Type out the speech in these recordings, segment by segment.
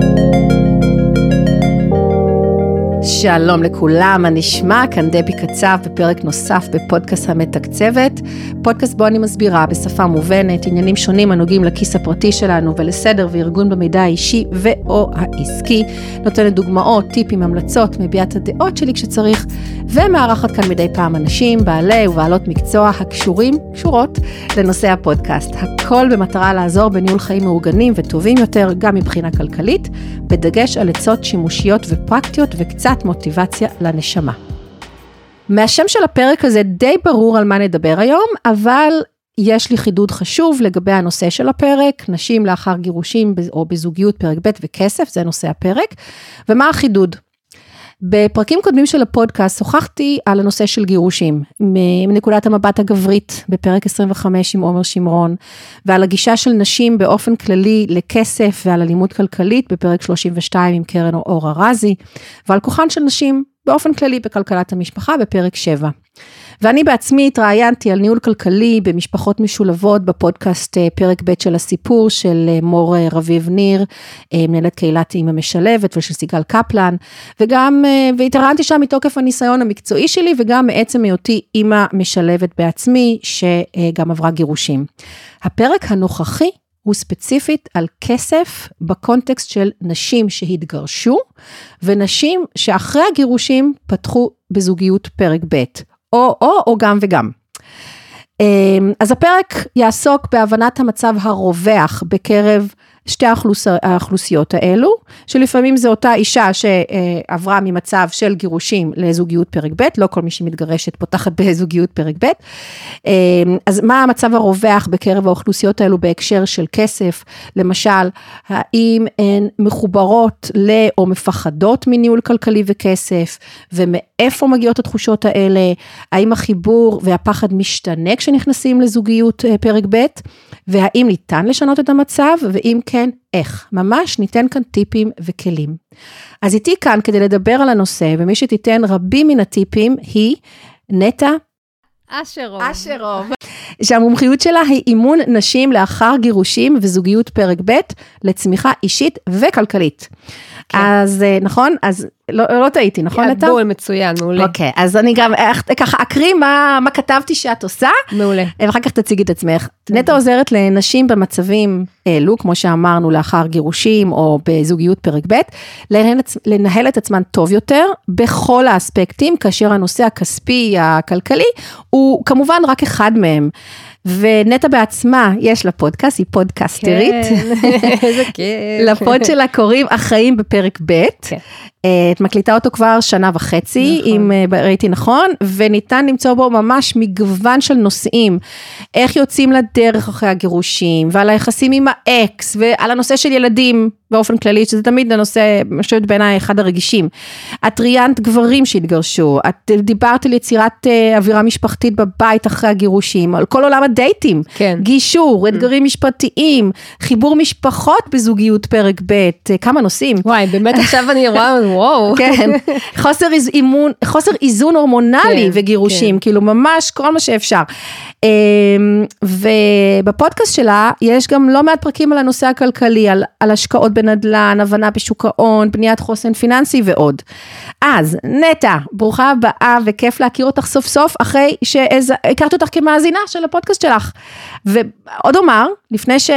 Música שלום לכולם, מה נשמע? כאן דבי קצב בפרק נוסף בפודקאסט המתקצבת, פודקאסט בו אני מסבירה בשפה מובנת עניינים שונים הנוגעים לכיס הפרטי שלנו ולסדר וארגון במידע האישי ו/או העסקי, נותנת דוגמאות, טיפים, המלצות, מביעה את הדעות שלי כשצריך, ומארחת כאן מדי פעם אנשים, בעלי ובעלות מקצוע הקשורים, קשורות, לנושא הפודקאסט. הכל במטרה לעזור בניהול חיים מאורגנים וטובים יותר, גם מבחינה כלכלית, בדגש על עצות שימושיות ופרקטיות וקצת מוטיבציה לנשמה. מהשם של הפרק הזה די ברור על מה נדבר היום, אבל יש לי חידוד חשוב לגבי הנושא של הפרק, נשים לאחר גירושים או בזוגיות פרק ב' וכסף, זה נושא הפרק. ומה החידוד? בפרקים קודמים של הפודקאסט שוחחתי על הנושא של גירושים, מנקודת המבט הגברית בפרק 25 עם עומר שמרון, ועל הגישה של נשים באופן כללי לכסף ועל אלימות כלכלית בפרק 32 עם קרן אור ארזי, ועל כוחן של נשים באופן כללי בכלכלת המשפחה בפרק 7. ואני בעצמי התראיינתי על ניהול כלכלי במשפחות משולבות בפודקאסט אה, פרק ב' של הסיפור של אה, מור אה, רביב ניר, מנהלת קהילת אימא משלבת ושל סיגל קפלן, וגם, והתראיינתי שם מתוקף הניסיון המקצועי שלי וגם מעצם היותי אימא משלבת בעצמי, שגם עברה גירושים. הפרק הנוכחי הוא ספציפית על כסף בקונטקסט של נשים שהתגרשו, ונשים שאחרי הגירושים פתחו בזוגיות פרק ב', או או או גם וגם. אמ, אז הפרק יעסוק בהבנת המצב הרווח בקרב שתי האוכלוס... האוכלוסיות האלו, שלפעמים זו אותה אישה שעברה ממצב של גירושים לזוגיות פרק ב', לא כל מי שמתגרשת פותחת בזוגיות פרק ב', אמ, אז מה המצב הרווח בקרב האוכלוסיות האלו בהקשר של כסף, למשל, האם הן מחוברות ל... או מפחדות מניהול כלכלי וכסף, ומאיפה מגיעות התחושות האלה, האם החיבור והפחד משתנה כשנכנסים לזוגיות אה, פרק ב', והאם ניתן לשנות את המצב, ואם כן, איך. ממש ניתן כאן טיפים וכלים. אז איתי כאן כדי לדבר על הנושא, ומי שתיתן רבים מן הטיפים היא נטע אשרוב. אשרוב. שהמומחיות שלה היא אימון נשים לאחר גירושים וזוגיות פרק ב' לצמיחה אישית וכלכלית. כן. אז אה, נכון? אז לא, לא טעיתי, נכון נטע? בול, מצוין, מעולה. אוקיי, אז אני גם ככה אקריא מה, מה כתבתי שאת עושה. מעולה. ואחר כך תציגי את עצמך. נטע עוזרת לנשים במצבים אלו, כמו שאמרנו, לאחר גירושים או בזוגיות פרק ב', לנהל, לנהל את עצמן טוב יותר בכל האספקטים, כאשר הנושא הכספי, הכלכלי, הוא כמובן רק אחד מהם. ונטע בעצמה, יש לה פודקאסט, היא פודקסטרית. כן, איזה כיף. לפוד שלה קוראים החיים בפרק ב'. כן. אה, את מקליטה אותו כבר שנה וחצי, נכון. אם אה, ראיתי נכון, וניתן למצוא בו ממש מגוון של נושאים. איך יוצאים לדרך אחרי הגירושים, ועל היחסים עם האקס, ועל הנושא של ילדים באופן כללי, שזה תמיד הנושא, אני חושבת בעיניי אחד הרגישים. את ראיינת גברים שהתגרשו, את דיברת על יצירת uh, אווירה משפחתית בבית אחרי הגירושים, על כל עולם הדייטים, כן. גישור, mm. אתגרים משפטיים, חיבור משפחות בזוגיות פרק ב', כמה נושאים. וואי, באמת עכשיו אני רואה, וואו. כן, חוסר, איז, אימון, חוסר איזון הורמונלי כן, וגירושים, כן. כאילו ממש כל מה שאפשר. אמ, ובפודקאסט שלה יש גם לא מעט פרקים על הנושא הכלכלי, על, על השקעות בנדל"ן, הבנה בשוק ההון, בניית חוסן פיננסי ועוד. אז נטע, ברוכה הבאה וכיף להכיר אותך סוף סוף, אחרי שהכרתי אותך כמאזינה של הפודקאסט שלך. ועוד אומר, לפני ש...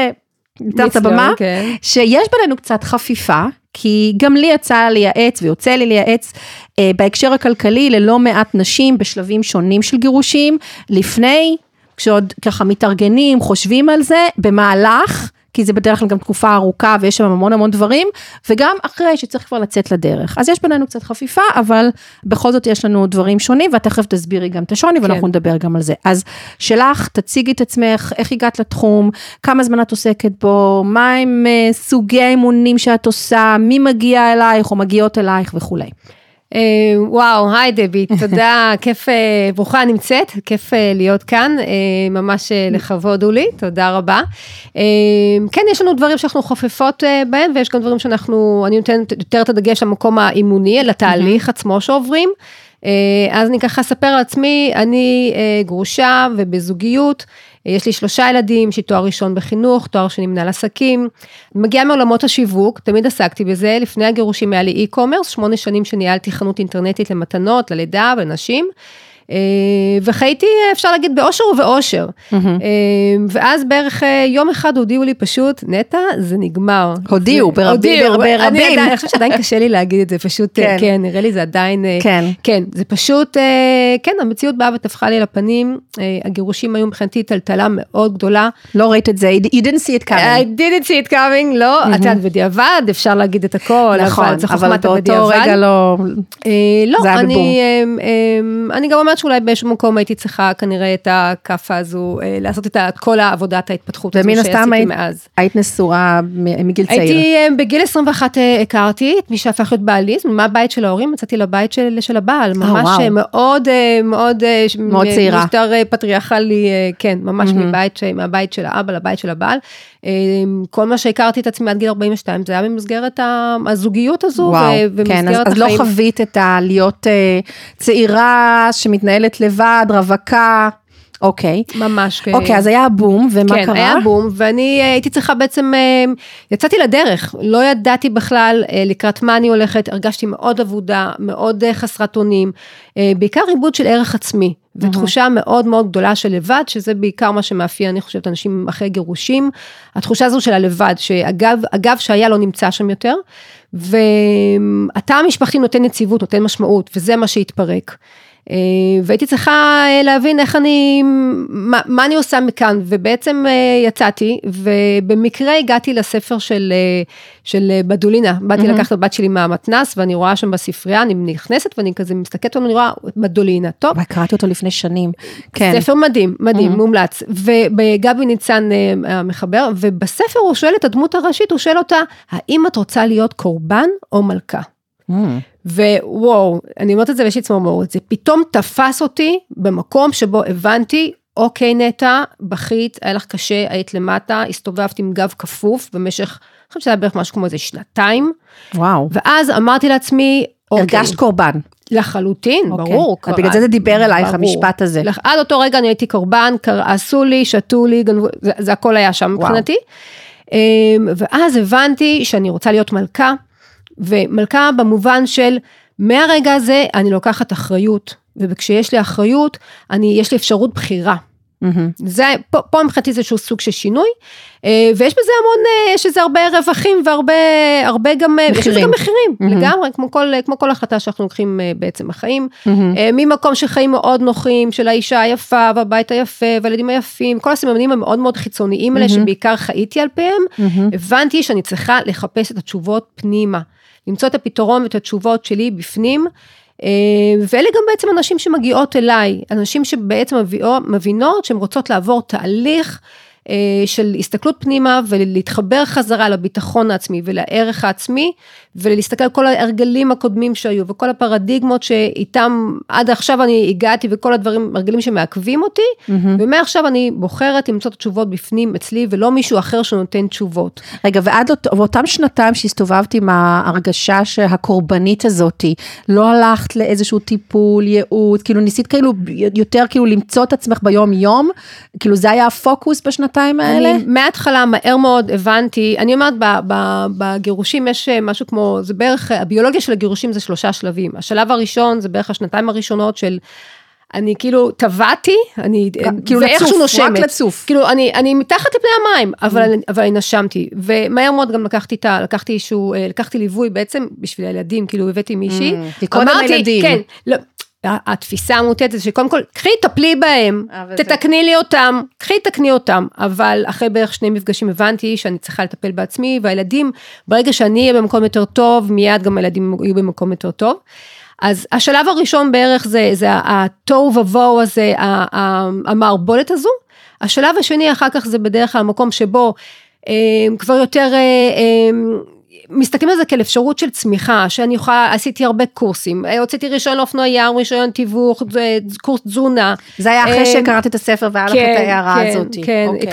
ניתן את הבמה, כן. שיש בינינו קצת חפיפה, כי גם לי יצא לייעץ ויוצא לי לייעץ אה, בהקשר הכלכלי ללא מעט נשים בשלבים שונים של גירושים, לפני, כשעוד ככה מתארגנים, חושבים על זה, במהלך, כי זה בדרך כלל גם תקופה ארוכה ויש שם המון המון דברים, וגם אחרי שצריך כבר לצאת לדרך. אז יש בינינו קצת חפיפה, אבל בכל זאת יש לנו דברים שונים, ואת תכף תסבירי גם את השוני, ואנחנו כן. נדבר גם על זה. אז שלך, תציגי את עצמך, איך הגעת לתחום, כמה זמן את עוסקת בו, מה הם uh, סוגי האימונים שאת עושה, מי מגיע אלייך או מגיעות אלייך וכולי. אה, וואו, היי דבי, תודה, כיף, אה, ברוכה נמצאת, כיף אה, להיות כאן, ממש לכבוד הוא לי, תודה רבה. כן, יש לנו דברים שאנחנו חופפות בהם, ויש גם דברים שאנחנו, אני נותנת יותר את הדגש למקום האימוני, לתהליך עצמו שעוברים. אז אני ככה אספר על עצמי, אני גרושה ובזוגיות. יש לי שלושה ילדים, יש לי תואר ראשון בחינוך, תואר שני מנהל עסקים. מגיעה מעולמות השיווק, תמיד עסקתי בזה, לפני הגירושים היה לי e-commerce, שמונה שנים שניהלתי חנות אינטרנטית למתנות, ללידה ולנשים. אה, וחייתי, אפשר להגיד, באושר ובאושר. Mm-hmm. ואז בערך אה, יום אחד הודיעו לי פשוט, נטע, זה נגמר. הודיעו, ברבים. אני, אני חושבת שעדיין קשה לי להגיד את זה, פשוט, כן, כן נראה לי זה עדיין, כן, כן, זה פשוט, כן, המציאות באה וטפחה לי על הפנים, הגירושים היו מבחינתי טלטלה מאוד גדולה. לא ראית את זה, you didn't see it coming. I didn't see it coming, לא, את יודעת, בדיעבד, אפשר להגיד את הכל, נכון, אבל באותו רגע לא, לא, אני גם אומרת שאולי באיזשהו מקום הייתי צריכה כנראה את הכאפה הזו, אה, לעשות את כל העבודת ההתפתחות הזו שעשיתי מאז. היית נשואה מגיל צעיר. הייתי, אה, בגיל 21 אה, הכרתי את מי שהפך להיות בעלי, מהבית של ההורים יצאתי לבית של, של הבעל, ממש oh, wow. מאוד, מאוד, מאוד צעירה. משטר פטריארכלי, כן, ממש mm-hmm. מבית, מהבית של האבא לבית של הבעל. כל מה שהכרתי את עצמי עד גיל 42 זה היה במסגרת הזוגיות הזו וואו, ומסגרת כן, אז. אז לא חווית את הלהיות צעירה שמתנהלת לבד, רווקה. אוקיי. ממש כן. אוקיי, אז היה בום, ומה כן, קרה? כן, היה בום, ואני אה, הייתי צריכה בעצם, אה, יצאתי לדרך, לא ידעתי בכלל אה, לקראת מה אני הולכת, הרגשתי מאוד אבודה, מאוד חסרת אונים, בעיקר עיבוד של ערך עצמי, ותחושה מאוד מאוד גדולה של לבד, שזה בעיקר מה שמאפיין, אני חושבת, אנשים אחרי גירושים, התחושה הזו של הלבד, שאגב, אגב שהיה לא נמצא שם יותר, והתא המשפחתי נותן נציבות, נותן משמעות, וזה מה שהתפרק. אה, והייתי צריכה אה, להבין איך אני, מה, מה אני עושה מכאן, ובעצם אה, יצאתי, ובמקרה הגעתי לספר של, של בדולינה, באתי mm-hmm. לקחת את הבת שלי מהמתנס, ואני רואה שם בספרייה, אני נכנסת ואני כזה מסתכלת ואני רואה בדולינה, טוב. קראתי אותו לפני שנים, כן. ספר מדהים, מדהים, mm-hmm. מומלץ, וגבי ניצן המחבר, ובספר הוא שואל את הדמות הראשית, הוא שואל אותה, האם את רוצה להיות קורבן או מלכה? Mm. ווואו, אני אומרת את זה ויש לי צמרמורת, זה פתאום תפס אותי במקום שבו הבנתי, אוקיי נטע, בכית, היה לך קשה, היית למטה, הסתובבת עם גב כפוף במשך, אני חושבת שזה היה בערך משהו כמו איזה שנתיים. וואו. ואז אמרתי לעצמי, אוקיי. הרגשת קורבן. לחלוטין, אוקיי. ברור. קר... בגלל זה זה דיבר אלייך, ברור. המשפט הזה. לח... עד אותו רגע אני הייתי קורבן, עשו לי, שתו לי, גנבו, זה, זה הכל היה שם מבחינתי. אמ, ואז הבנתי שאני רוצה להיות מלכה. ומלכה במובן של מהרגע הזה אני לוקחת אחריות, וכשיש לי אחריות, אני, יש לי אפשרות בחירה. Mm-hmm. זה, פה, פה מבחינתי זה איזשהו סוג של שינוי, אה, ויש בזה המון, אה, יש לזה הרבה רווחים והרבה הרבה גם, מחירים, אה, יש לזה גם מחירים, mm-hmm. לגמרי, כמו כל, כמו כל החלטה שאנחנו לוקחים בעצם בחיים, mm-hmm. ממקום של חיים מאוד נוחים, של האישה היפה והבית היפה והילדים היפים, כל הסממנים המאוד מאוד חיצוניים האלה, mm-hmm. שבעיקר חייתי על פיהם, mm-hmm. הבנתי שאני צריכה לחפש את התשובות פנימה. למצוא את הפתרון ואת התשובות שלי בפנים. אה, ואלה גם בעצם אנשים שמגיעות אליי, אנשים שבעצם מבינות שהן רוצות לעבור תהליך של הסתכלות פנימה ולהתחבר חזרה לביטחון העצמי ולערך העצמי ולהסתכל על כל ההרגלים הקודמים שהיו וכל הפרדיגמות שאיתם עד עכשיו אני הגעתי וכל הדברים, הרגלים שמעכבים אותי mm-hmm. ומעכשיו אני בוחרת למצוא את התשובות בפנים אצלי ולא מישהו אחר שנותן תשובות. רגע ועד באותם שנתיים שהסתובבת עם ההרגשה שהקורבנית הזאתי, לא הלכת לאיזשהו טיפול, ייעוץ, כאילו ניסית כאילו יותר כאילו למצוא את עצמך ביום יום, כאילו זה היה הפוקוס בשנתיים? השנתיים האלה? אני מההתחלה מהר מאוד הבנתי, אני אומרת בגירושים יש אה, משהו כמו, זה בערך, הביולוגיה של הגירושים זה שלושה שלבים. השלב הראשון זה בערך השנתיים הראשונות של... אני כאילו טבעתי, אני כאילו לצוף, נושמת. רק לצוף. כאילו אני, אני מתחת לפני המים, אבל, mm. אבל אני נשמתי. ומהר מאוד גם לקחתי את ה... לקחתי איזשהו, אה, לקחתי ליווי בעצם בשביל הילדים, כאילו הבאתי מישהי. Mm, קודם הילדים. כן, לא, התפיסה המוטטת זה שקודם כל, קחי, טפלי בהם, תתקני לי אותם, קחי, תקני אותם, אבל אחרי בערך שני מפגשים הבנתי שאני צריכה לטפל בעצמי, והילדים, ברגע שאני אהיה במקום יותר טוב, מיד גם הילדים יהיו במקום יותר טוב. אז השלב הראשון בערך זה, זה התוהו ובוהו הזה, המערבולת הזו. השלב השני אחר כך זה בדרך כלל המקום שבו אה, כבר יותר... אה, אה, מסתכלים על זה כאל אפשרות של צמיחה, שאני יכולה, עשיתי הרבה קורסים, אה, הוצאתי רישיון לאופנוע ים, רישיון תיווך, קורס תזונה. זה היה אחרי שקראת את הספר והיה לך כן, את ההערה כן, הזאת. כן, אוקיי.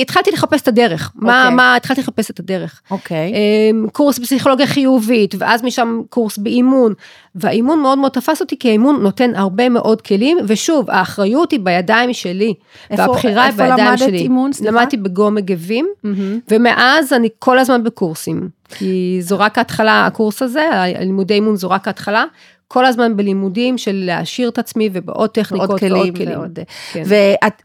התחלתי, לחפש את הדרך, מה, אוקיי. מה, התחלתי לחפש את הדרך. אוקיי. אמ, קורס בפסיכולוגיה חיובית, ואז משם קורס באימון, והאימון מאוד מאוד תפס אותי, כי האימון נותן הרבה מאוד כלים, ושוב, האחריות היא בידיים שלי, איפה- והבחירה היא איפה בידיים למדת שלי. אימון? סליחה? למדתי בגו מגבים, מהמם. ומאז אני כל הזמן בקורסים, כי זו רק ההתחלה, הקורס הזה, הלימודי אימון זו רק ההתחלה, כל הזמן בלימודים של להעשיר את עצמי ובעוד טכניקות ועוד ועוד כלים. כלים. ועוד- כן.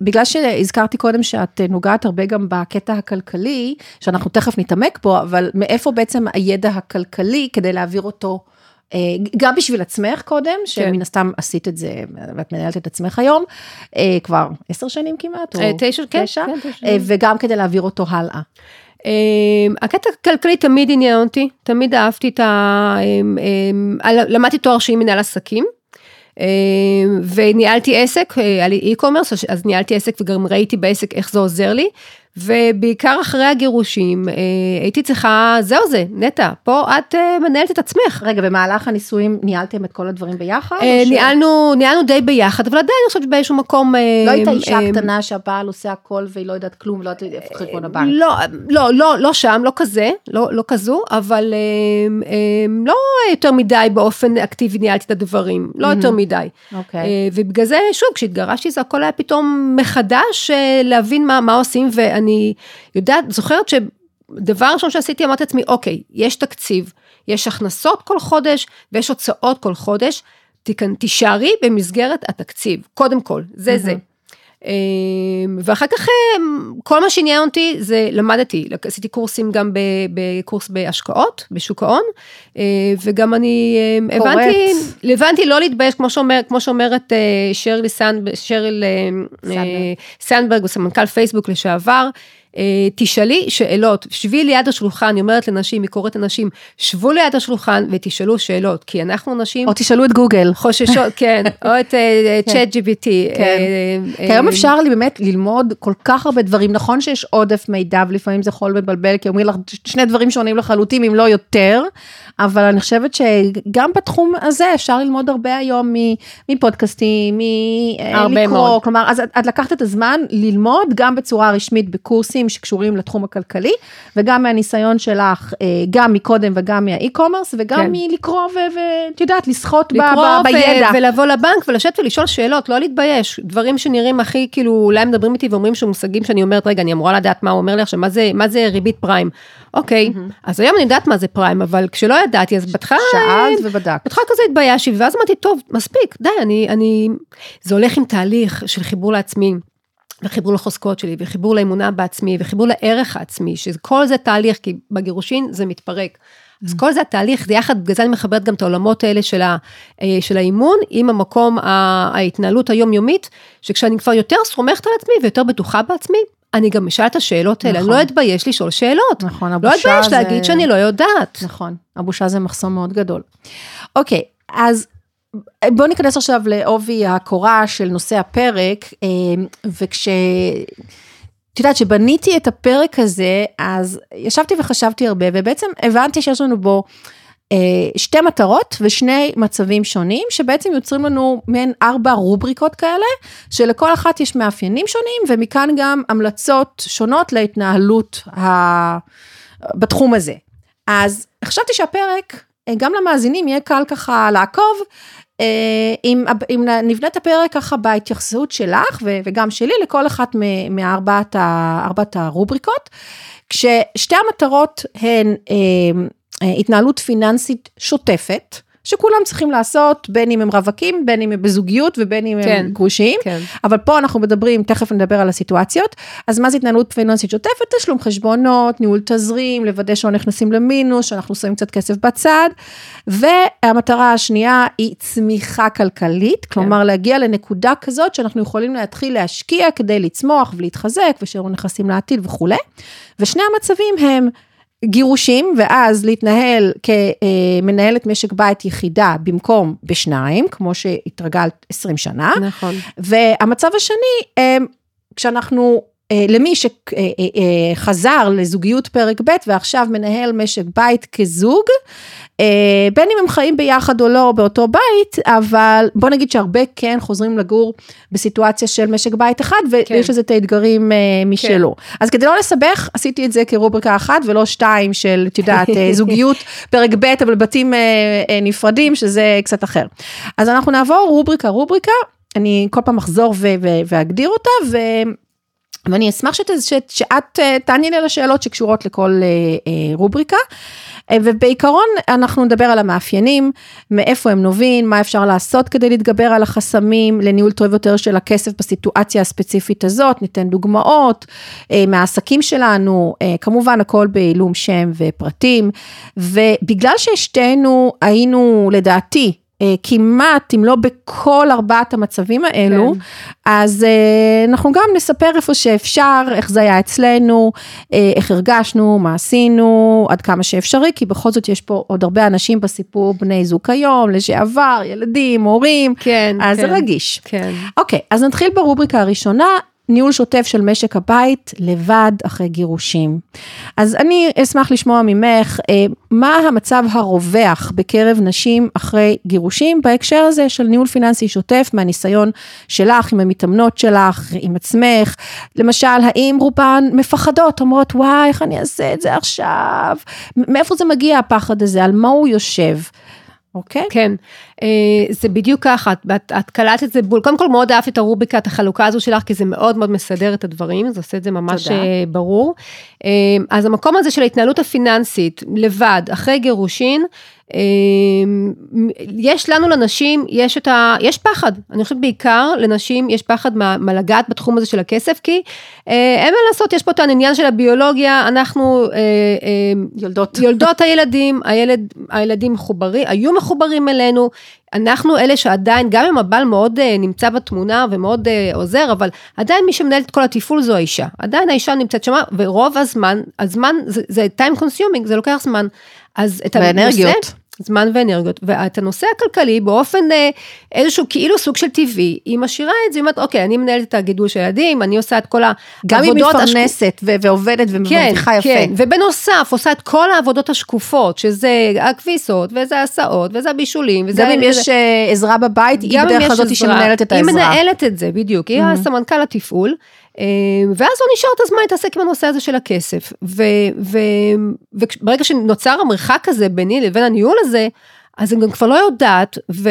ובגלל שהזכרתי קודם שאת נוגעת הרבה גם בקטע הכלכלי, שאנחנו תכף נתעמק בו, אבל מאיפה בעצם הידע הכלכלי כדי להעביר אותו, אה, גם בשביל עצמך קודם, שמן הסתם עשית את זה, ואת מנהלת את עצמך היום, אה, כבר עשר שנים כמעט, או אה, תשע, כן, תשע, כן, אה. וגם כדי להעביר אותו הלאה. אמ, הקטע הכלכלי תמיד עניין אותי, תמיד אהבתי את ה... אמ, אמ, למדתי תואר שני מנהל עסקים. וניהלתי עסק, אה, היה לי e-commerce, אז ניהלתי עסק וגם ראיתי בעסק איך זה עוזר לי, ובעיקר אחרי הגירושים אה, הייתי צריכה, זהו זה, נטע, פה את אה, מנהלת את עצמך. רגע, במהלך הנישואים ניהלתם את כל הדברים ביחד? אה, ש- ניהלנו, ניהלנו די ביחד, אבל עדיין אני חושבת באיזשהו מקום... אה, לא הייתה אישה אה, קטנה שהבעל עושה הכל והיא לא יודעת כלום ולא יודעת איפה חשבון הבנק. לא, לא, לא, לא שם, לא כזה, לא, לא כזו, אבל אמ, אמ, לא יותר מדי באופן אקטיבי ניהלתי את הדברים, לא יותר מדי. אוקיי. אה, ובגלל זה, שוב, כשהתגרשתי זה הכל היה פתאום מחדש אה, להבין מה, מה עושים, ואני יודעת, זוכרת שדבר ראשון שעשיתי, אמרתי לעצמי, אוקיי, יש תקציב, יש הכנסות כל חודש ויש הוצאות כל חודש, תישארי במסגרת התקציב, קודם כל, זה זה. אמ, ואחר כך אמ, כל מה שעניין אותי זה למדתי, עשיתי קורסים גם בקורס בהשקעות, בשוק ההון, אה, וגם אני אמ, קוראת. הבנתי, הבנתי לא להתבייש, כמו, שאומר, כמו שאומרת אה, שרלי סנדברג. אה, סנדברג, הוא סמנכ"ל פייסבוק לשעבר, תשאלי שאלות, שבי ליד השולחן, אני אומרת לנשים, היא קוראת לנשים, שבו ליד השולחן ותשאלו שאלות, כי אנחנו נשים או תשאלו את גוגל. חוששות, כן, או את צ'אט GBT. כן. כי היום אפשר באמת ללמוד כל כך הרבה דברים, נכון שיש עודף מידע ולפעמים זה יכול לבלבל, כי אומרים לך שני דברים שונים לחלוטין, אם לא יותר, אבל אני חושבת שגם בתחום הזה אפשר ללמוד הרבה היום מפודקאסטים, מלקרוא. כלומר, אז את לקחת את הזמן ללמוד גם בצורה רשמית בקורסים שקשורים לתחום הכלכלי, וגם מהניסיון שלך, אה, גם מקודם וגם מהאי-קומרס, וגם כן. מלקרוא ואת יודעת, לסחוט ב- לקרוא ב- בידע. ו- ולבוא לבנק ולשבת ולשאול שאלות, לא להתבייש. דברים שנראים הכי, כאילו, אולי מדברים איתי ואומרים שהם מושגים שאני אומרת, רגע, אני אמורה לדעת מה הוא אומר לי עכשיו, מה זה, מה זה ריבית פריים. אוקיי, אז היום אני יודעת מה זה פריים, אבל כשלא ידעתי, אז בהתחלה... שאלת ובדקת. בהתחלה כזה התביישתי, ואז אמרתי, טוב, מספיק, די, אני, אני... זה הולך עם תהליך של חיבור לעצמי. וחיבור לחוזקות שלי, וחיבור לאמונה בעצמי, וחיבור לערך העצמי, שכל זה תהליך, כי בגירושין זה מתפרק. אז כל זה התהליך, זה יחד, בגלל זה אני מחברת גם את העולמות האלה של, ה, אה, של האימון, עם המקום, ההתנהלות היומיומית, שכשאני כבר יותר סומכת על עצמי ויותר בטוחה בעצמי, אני גם אשאל את השאלות האלה, נכון. אני לא אתבייש לשאול שאלות. נכון, לא הבושה אתבייש זה- להגיד שאני לא יודעת. נכון, הבושה זה מחסום מאוד גדול. אוקיי, אז בואו ניכנס עכשיו לעובי הקורה של נושא הפרק, אה, וכש... את יודעת, כשבניתי את הפרק הזה, אז ישבתי וחשבתי הרבה, ובעצם הבנתי שיש לנו בו אה, שתי מטרות ושני מצבים שונים, שבעצם יוצרים לנו מעין ארבע רובריקות כאלה, שלכל אחת יש מאפיינים שונים, ומכאן גם המלצות שונות להתנהלות ה... בתחום הזה. אז חשבתי שהפרק, גם למאזינים יהיה קל ככה לעקוב, אה, אם, אם נבנה את הפרק ככה בהתייחסות שלך וגם שלי לכל אחת מארבעת הרובריקות, כששתי המטרות הן אה, אה, התנהלות פיננסית שוטפת, שכולם צריכים לעשות, בין אם הם רווקים, בין אם הם בזוגיות ובין אם כן, הם גרושים. כן. אבל פה אנחנו מדברים, תכף נדבר על הסיטואציות, אז מה זה התנהלות פיננסית שוטפת? תשלום חשבונות, ניהול תזרים, לוודא שלא נכנסים למינוס, שאנחנו שמים קצת כסף בצד, והמטרה השנייה היא צמיחה כלכלית, כלומר להגיע לנקודה כזאת שאנחנו יכולים להתחיל להשקיע כדי לצמוח ולהתחזק, ושיהיו נכסים לעתיד וכולי, ושני המצבים הם גירושים, ואז להתנהל כמנהלת משק בית יחידה במקום בשניים, כמו שהתרגלת 20 שנה. נכון. והמצב השני, אה, כשאנחנו למי שחזר לזוגיות פרק ב' ועכשיו מנהל משק בית כזוג, אה, בין אם הם חיים ביחד או לא באותו בית, אבל בוא נגיד שהרבה כן חוזרים לגור בסיטואציה של משק בית אחד, כן. ויש לזה את האתגרים אה, משלו. אז כדי לא לסבך, עשיתי את זה כרובריקה אחת ולא שתיים של, את יודעת, אה, זוגיות פרק ב', אבל בתים אה, אה, נפרדים, שזה קצת אחר. אז אנחנו נעבור רובריקה רובריקה, אני כל פעם אחזור ואגדיר אותה, ו... ואני אשמח שאת, שאת אה, תעני לי על השאלות שקשורות לכל אה, אה, רובריקה. אה, ובעיקרון אנחנו נדבר על המאפיינים, מאיפה הם נובעים, מה אפשר לעשות כדי להתגבר על החסמים לניהול טוב יותר של הכסף בסיטואציה הספציפית הזאת, ניתן דוגמאות אה, מהעסקים שלנו, אה, כמובן הכל בעילום שם ופרטים, ובגלל ששתינו היינו לדעתי, כמעט, אם לא בכל ארבעת המצבים האלו, כן. אז אה, אנחנו גם נספר איפה שאפשר, איך זה היה אצלנו, אה, איך הרגשנו, מה עשינו, עד כמה שאפשרי, כי בכל זאת יש פה עוד הרבה אנשים בסיפור, בני זוג היום, לשעבר, ילדים, הורים, כן, אז כן. זה רגיש. כן. אוקיי, אז נתחיל ברובריקה הראשונה, ניהול שוטף של משק הבית לבד אחרי גירושים. אז אני אשמח לשמוע ממך, אה, מה המצב הרווח בקרב נשים אחרי גירושים בהקשר הזה של ניהול פיננסי שוטף מהניסיון שלך, עם המתאמנות שלך, עם עצמך. למשל, האם רובן מפחדות, אומרות, וואי, איך אני אעשה את זה עכשיו? מאיפה זה מגיע הפחד הזה? על מה הוא יושב? אוקיי? כן, אה, זה בדיוק ככה, את, את, קלטת את זה בול, קודם כל מאוד אהבתי את הרוביקה, את החלוקה הזו שלך, כי זה מאוד מאוד מסדר את הדברים, זה עושה את זה ממש תודה. אה, ברור. אה, אז המקום הזה של ההתנהלות הפיננסית, לבד, אחרי גירושין, אה, יש לנו לנשים, יש את ה... יש פחד, אני חושבת בעיקר לנשים יש פחד מה, מה לגעת בתחום הזה של הכסף, כי אה, אין מה לעשות, יש פה את העניין של הביולוגיה, אנחנו אה, אה, יולדות. יולדות הילדים, הילד, הילדים מחוברים, היו מחוברים אלינו, אנחנו אלה שעדיין, גם אם הבעל מאוד uh, נמצא בתמונה ומאוד uh, עוזר, אבל עדיין מי שמנהל את כל התפעול זו האישה. עדיין האישה נמצאת שמה, ורוב הזמן, הזמן זה, זה time consuming, זה לוקח זמן. אז את. הנושא, זמן ואנרגיות, ואת הנושא הכלכלי באופן אה, איזשהו כאילו סוג של טבעי, היא משאירה את זה, היא אומרת, אוקיי, אני מנהלת את הגידול של הילדים, אני עושה את כל העבודות. גם אם היא מפרנסת ו- ועובדת ומרוויחה יפה. כן, ובנוסף עושה את כל העבודות השקופות, שזה הכביסות, וזה ההסעות, וזה הבישולים, וזה... גם אם יש אה, עזרה בבית, היא בדרך כלל עזרה, שמנהלת את היא העזרה. מנהלת את זה, בדיוק, היא הסמנכ"ל התפעול, ואז לא נשאר את הזמן להתעסק עם הנושא הזה של הכסף. וברגע שנוצר המרחק הזה ביני לבין הניהול הזה, אז אני גם כבר לא יודעת, ו,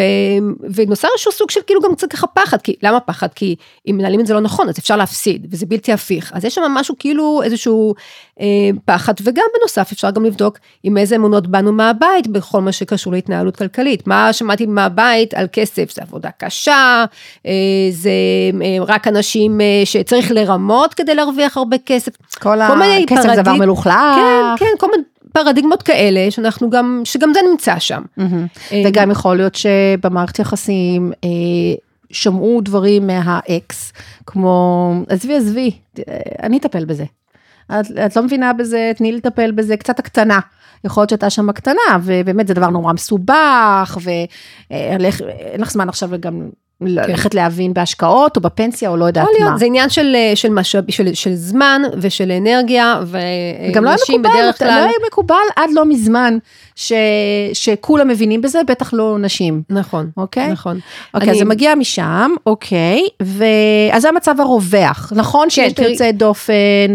ונוצר איזשהו סוג של כאילו גם קצת ככה פחד, כי למה פחד? כי אם מנהלים את זה לא נכון, אז אפשר להפסיד, וזה בלתי הפיך. אז יש שם משהו כאילו איזשהו אה, פחד, וגם בנוסף אפשר גם לבדוק עם איזה אמונות באנו מהבית בכל מה שקשור להתנהלות כלכלית. מה שמעתי מהבית על כסף, זה עבודה קשה, אה, זה אה, רק אנשים אה, שצריך לרמות כדי להרוויח הרבה כסף. כל מיני הכסף זה דבר מלוכלך. כן, כן, כל מיני פרדיגמות כאלה, שאנחנו גם, שגם זה נמצא שם. מהמם. אה, וגם יכול להיות שבמערכת יחסים אה, שמעו דברים מהאקס, כמו, עזבי, עזבי, אה, אני אטפל בזה. את, את לא מבינה בזה, תני לי לטפל בזה, קצת הקטנה. יכול להיות שהייתה שם הקטנה, ובאמת זה דבר נורא מסובך, ואין לך זמן עכשיו גם ללכת להבין בהשקעות, או בפנסיה, או לא יודעת יכול מה. להיות, זה עניין של, אה, של משאב, של, של זמן ושל אנרגיה, גם לא היה מקובל, בדרך לא כלל, היה מקובל עד לא מזמן, ש, שכולם מבינים בזה, בטח לא נשים. נכון, אוקיי? נכון. אוקיי, אני- אז זה מגיע משם, אוקיי, ואז זה המצב הרווח. נכון שיש תראי- יוצאי דופן,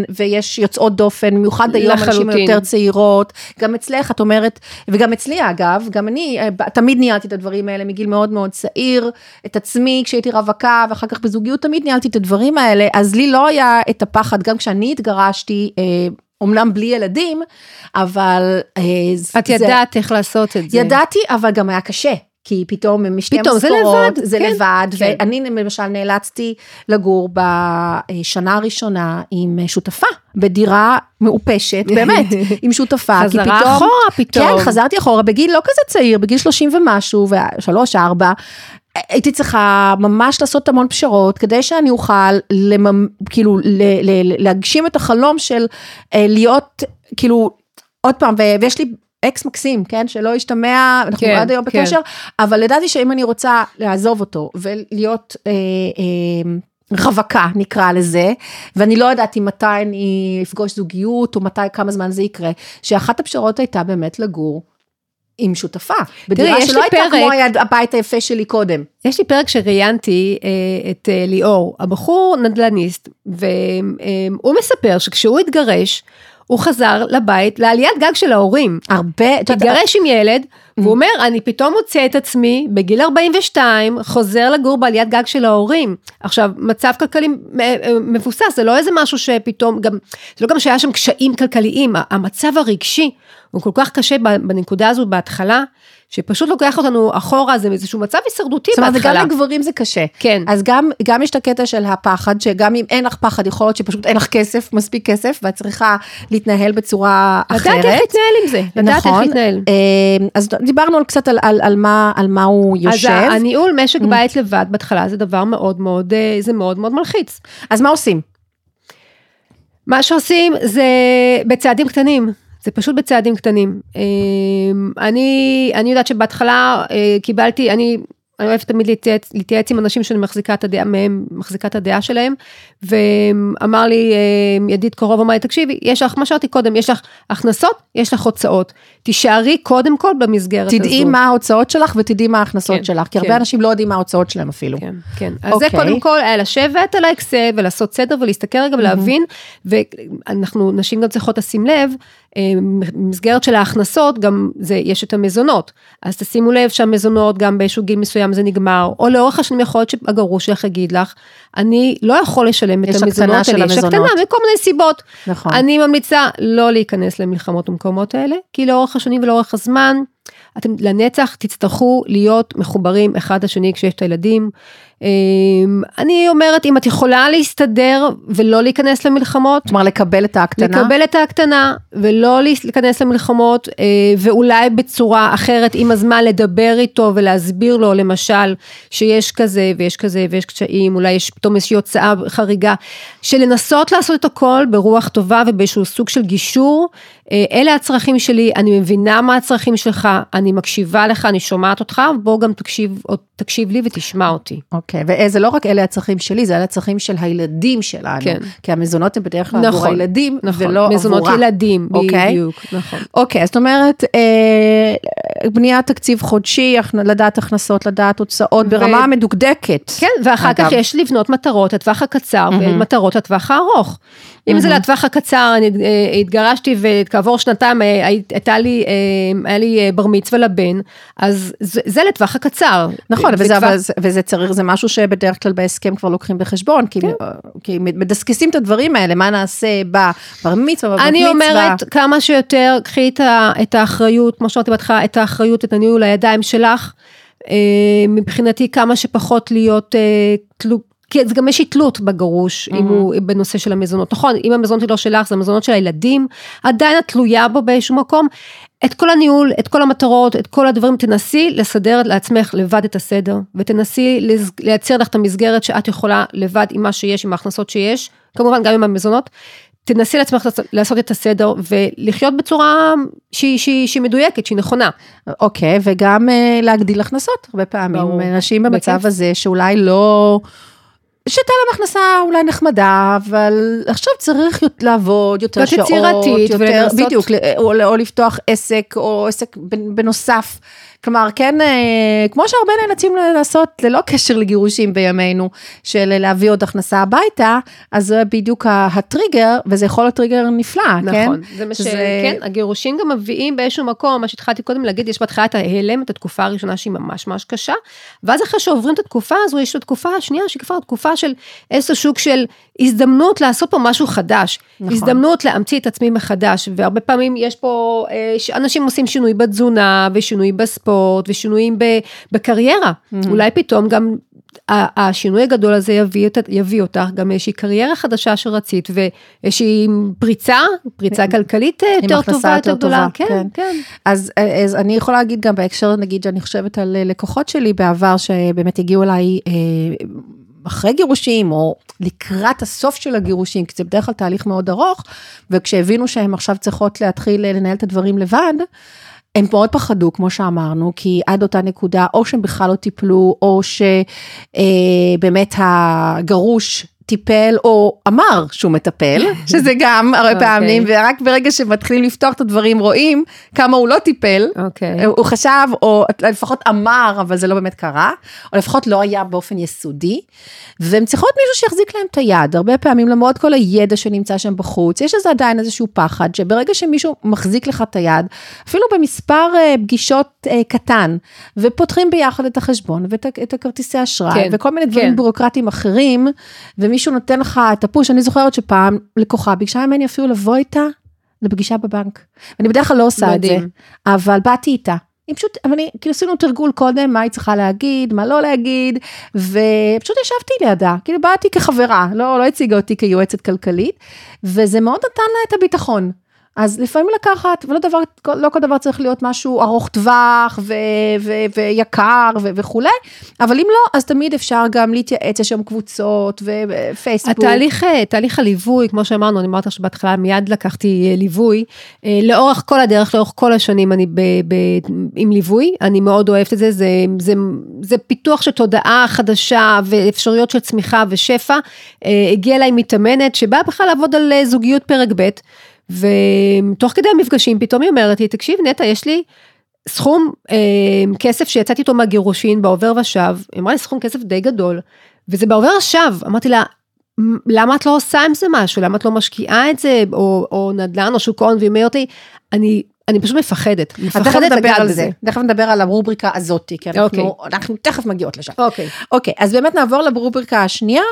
ויש יוצאות דופן, במיוחד היום אנשים לחלוטין. יותר צעירות, גם אצלך את אומרת, וגם אצלי אגב, גם אני אה, תמיד ניהלתי את הדברים האלה מגיל מאוד מאוד צעיר, את עצמי כשהייתי רווקה, ואחר כך בזוגיות תמיד ניהלתי את הדברים האלה, אז לי לא היה את הפחד, גם כשאני התגרשתי, אה, אומנם בלי ילדים, אבל אה, את זה- ידעת איך לעשות את זה. ידעתי, אבל גם היה קשה. כי פתאום משתי פתאום, זה משכורות, לבד, זה כן, לבד, כן. ואני למשל נאלצתי לגור בשנה הראשונה עם שותפה, בדירה מעופשת, באמת, עם שותפה, כי חזרה פתאום, אחורה פתאום. כן, חזרתי אחורה בגיל לא כזה צעיר, בגיל 30 ומשהו, ושלוש, ארבע, הייתי צריכה ממש לעשות המון פשרות, כדי שאני אוכל, לממ, כאילו, ל, ל, להגשים את החלום של אה, להיות, כאילו, עוד פעם, ו- ויש לי אקס מקסים, כן, שלא ישתמע, אנחנו כן, עד היום כן. בקשר, אבל ידעתי שאם אני רוצה לעזוב אותו ולהיות, אה, אה, רווקה נקרא לזה, ואני לא יודעת אם מתי אני אפגוש זוגיות או מתי, כמה זמן זה יקרה, שאחת הפשרות הייתה באמת לגור עם שותפה, בדירה יש שלא הייתה פרק- כמו הבית היפה שלי קודם. יש לי פרק שראיינתי אה, את אה, ליאור, הבחור נדל"ניסט, והוא מספר שכשהוא התגרש, הוא חזר לבית, לעליית גג של ההורים. הרבה, התגרש עם ילד, והוא אומר, אני פתאום מוצא את עצמי בגיל 42, חוזר לגור בעליית גג של ההורים. עכשיו, מצב כלכלי אה, אה, מבוסס, זה לא איזה משהו שפתאום, גם, זה לא גם שהיה שם קשיים כלכליים, המצב הרגשי הוא כל כך קשה בנקודה הזו בהתחלה, שפשוט לוקח אותנו אחורה, זה איזשהו מצב הישרדותי זאת אומרת, בהתחלה. גם לגברים זה קשה. כן. אז גם, גם יש את הקטע של הפחד, שגם אם אין לך פחד, יכול להיות שפשוט אין לך כסף, מספיק כסף, ואת צריכה להתנהל בצורה אחרת. לדעת איך להתנהל עם זה, לדעת איך נכון. להתנהל. אה, אז דיברנו על קצת על, על, על, מה, על מה הוא יושב. אז הניהול משק בית לבד בהתחלה זה דבר מאוד מאוד, אה, זה מאוד מאוד מלחיץ. אז מה עושים? מה שעושים זה בצעדים קטנים, זה פשוט בצעדים קטנים. אמ, אני, אני יודעת שבהתחלה אה, קיבלתי, אני, אני אוהבת תמיד להתייעץ, להתייעץ עם אנשים שאני מחזיקה את הדעה מהם, מחזיקה את הדעה שלהם, ואמר לי אה, ידיד קרוב, אמר לי, תקשיבי, יש לך, מה שאמרתי קודם, יש לך הכנסות, יש לך הוצאות. תישארי קודם כל במסגרת הזו. תדעי מה ההוצאות שלך ותדעי מה ההכנסות כן, שלך, כי הרבה כן. אנשים לא יודעים מה ההוצאות שלהם אפילו. כן, כן. אז זה אוקיי. קודם כל היה לשבת על האקסל ולעשות סדר ולהסתכל רגע ולהבין, ואנחנו, נשים גם צריכות לשים לב, אה, במסגרת של ההכנסות, גם זה, יש את המזונות. אז תשימו לב שהמזונות, גם באיזשהו גיל מסוים זה נגמר, או לאורך השנים יכול להיות שהגרוש שלך יגיד לך, אני לא יכול לשלם את יש המזונות הקטנה של האלה, יש המזונות. הקטנה מכל מיני סיבות. נכון. אני ממליצה לא להיכנס למלחמות במקומות האלה, כי לאורך השנים ולאורך הזמן, אתם לנצח תצטרכו להיות מחוברים אחד לשני כשיש את הילדים. אמ, אני אומרת, אם את יכולה להסתדר ולא להיכנס למלחמות, כלומר, לקבל את ההקטנה. לקבל את ההקטנה ולא להיכנס למלחמות אה, ואולי בצורה אחרת עם הזמן לדבר איתו ולהסביר לו למשל שיש כזה ויש כזה ויש קשיים אולי יש פתאום איזושהי הוצאה חריגה של לנסות לעשות את הכל ברוח טובה ובאיזשהו סוג של גישור אלה הצרכים שלי אני מבינה מה הצרכים שלך אני מקשיבה לך אני שומעת אותך בוא גם תקשיב, תקשיב לי ותשמע אותי. אוקיי, וזה לא רק אלה הצרכים שלי, זה אלה הצרכים של הילדים שלנו. כן. כי המזונות הם בדרך כלל עבור נכון, הילדים, נכון, ולא מזונות עבורה. ילדים, אוקיי? בדיוק, נכון. אוקיי, אז זאת אומרת, אה, בניית תקציב חודשי, לדעת הכנסות, לדעת הוצאות, ו- ברמה מדוקדקת. כן, ואחר אגב. כך יש לבנות מטרות לטווח הקצר ומטרות לטווח הארוך. אם זה לטווח הקצר, אני אה, התגרשתי וכעבור שנתיים אה, הי- הייתה לי, אה, היה לי בר מצווה לבן, אז זה לטווח הקצר. נכון, וזה, צריך, זה משהו שבדרך כלל בהסכם כבר לוקחים בחשבון, כי, כן. כי מדסקסים את הדברים האלה, מה נעשה בבר מצווה, בבת אני מצווה. אומרת כמה שיותר, קחי את, האחריות, כמו שאמרתי בהתחלה, את האחריות, את הניהול לידיים שלך. מבחינתי כמה שפחות להיות תלו... כי זה גם יש תלות בגרוש, אם הוא בנושא של המזונות. נכון, אם המזונות לא שלך, זה המזונות של הילדים, עדיין את תלויה בו באיזשהו מקום. את כל הניהול, את כל המטרות, את כל הדברים, תנסי לסדר לעצמך לבד את הסדר, ותנסי לייצר לך את המסגרת שאת יכולה לבד עם מה שיש, עם ההכנסות שיש, כמובן גם עם המזונות. תנסי לעצמך לעשות- את הסדר ולחיות בצורה שהיא, שהיא, שהיא מדויקת, שהיא נכונה. אוקיי, וגם אה, להגדיל הכנסות, הרבה פעמים. ברור. נשים במצב בכיף. הזה שאולי לא... שהייתה להם הכנסה אולי נחמדה, אבל עכשיו צריך לעבוד יותר שעות, יותר, ולנסות- בדיוק, או, או לפתוח עסק, או עסק בנ- בנוסף. כלומר, כן, אה, כמו שהרבה נאלצים לעשות, ללא קשר לגירושים בימינו, של להביא עוד הכנסה הביתה, אז זה בדיוק הטריגר, וזה יכול להיות טריגר נפלא, כן? נכון, זה מה ש... כן, הגירושים גם מביאים באיזשהו מקום, מה שהתחלתי קודם להגיד, יש בהתחלה את ההלם, את התקופה הראשונה שהיא ממש ממש קשה, ואז אחרי שעוברים את התקופה הזו, יש את התקופה השנייה, שהיא כבר תקופה של איזשהו שוק של הזדמנות לעשות פה משהו חדש, נכון. הזדמנות להמציא את עצמי מחדש, והרבה פעמים יש פה, אה, אנשים עושים שינוי בתזונה, ושינוי בספורט, ושינויים בקריירה, אולי פתאום גם השינוי הגדול הזה יביא, יביא אותך גם איזושהי קריירה חדשה שרצית ואיזושהי פריצה, פריצה כלכלית אה, יותר טובה, יותר גדולה. כן, כן. כן. אז, אז אני יכולה להגיד גם בהקשר, נגיד, שאני חושבת על אה, לקוחות שלי בעבר, שבאמת הגיעו אליי אחרי גירושים, או לקראת הסוף של הגירושים, כי זה בדרך כלל תהליך מאוד ארוך, וכשהבינו שהן עכשיו צריכות להתחיל אה, לנהל את הדברים לבד, הם מאוד פחדו, כמו שאמרנו, כי עד אותה נקודה, או שהם בכלל לא טיפלו, או שבאמת הגרוש טיפל או אמר שהוא מטפל, שזה גם הרבה okay. אוקיי. פעמים, ורק ברגע שמתחילים לפתוח את הדברים רואים כמה הוא לא טיפל. אוקיי. הוא חשב, או לפחות אמר, אבל זה לא באמת קרה, או לפחות לא היה באופן יסודי, והן צריכות מישהו שיחזיק להם את היד. הרבה פעמים, למרות כל הידע שנמצא שם בחוץ, יש לזה עדיין איזשהו פחד, שברגע שמישהו מחזיק לך את היד, אפילו במספר uh, פגישות uh, קטן, ופותחים ביחד את החשבון ואת הכרטיסי אשראי, כן, וכל מיני דברים כן. בירוקרטיים אחרים, ומישהו נותן לך את הפוש, אני זוכרת שפעם לקוחה ביקשה ממני אפילו לבוא איתה לפגישה בבנק. אני בדרך כלל לא עושה את זה, מדהים. אבל באתי איתה. היא פשוט, אבל אני, כאילו עשינו תרגול קודם, מה היא צריכה להגיד, מה לא להגיד, ופשוט ישבתי לידה, כאילו באתי כחברה, לא, לא הציגה אותי כיועצת כלכלית, וזה מאוד נתן לה את הביטחון. אז לפעמים לקחת, ולא דבר, לא כל דבר צריך להיות משהו ארוך טווח ו, ו, ויקר ו, וכולי, אבל אם לא, אז תמיד אפשר גם להתייעץ, יש שם קבוצות ופייסבוק. התהליך, אה, תהליך הליווי, כמו שאמרנו, אני אמרת שבהתחלה מיד לקחתי אה, ליווי, אה, לאורך כל הדרך, לאורך כל השנים אני ב, ב, עם ליווי, אני מאוד אוהבת את זה, זה, זה, זה פיתוח של תודעה חדשה ואפשרויות של צמיחה ושפע, הגיעה אליי מתאמנת שבאה בכלל לעבוד על זוגיות פרק ב', ותוך כדי המפגשים פתאום היא אומרת לי, תקשיב נטע, יש לי סכום אה, כסף שיצאתי איתו מהגירושין בעובר ושב, היא אמרה לי סכום כסף די גדול, וזה בעובר ושב, אמרתי לה, "מ- למה את לא עושה עם זה משהו, למה את לא משקיעה את זה, או, או נדל"ן או שוק ההון, והיא אומרת לי, אני, אני פשוט מפחדת, מפחדת לגעת על בזה. זה, תכף נדבר על הרובריקה הזאתי, כי אנחנו, אנחנו תכף מגיעות לשם. אוקיי. אוקיי, אז באמת נעבור לרובריקה השנייה,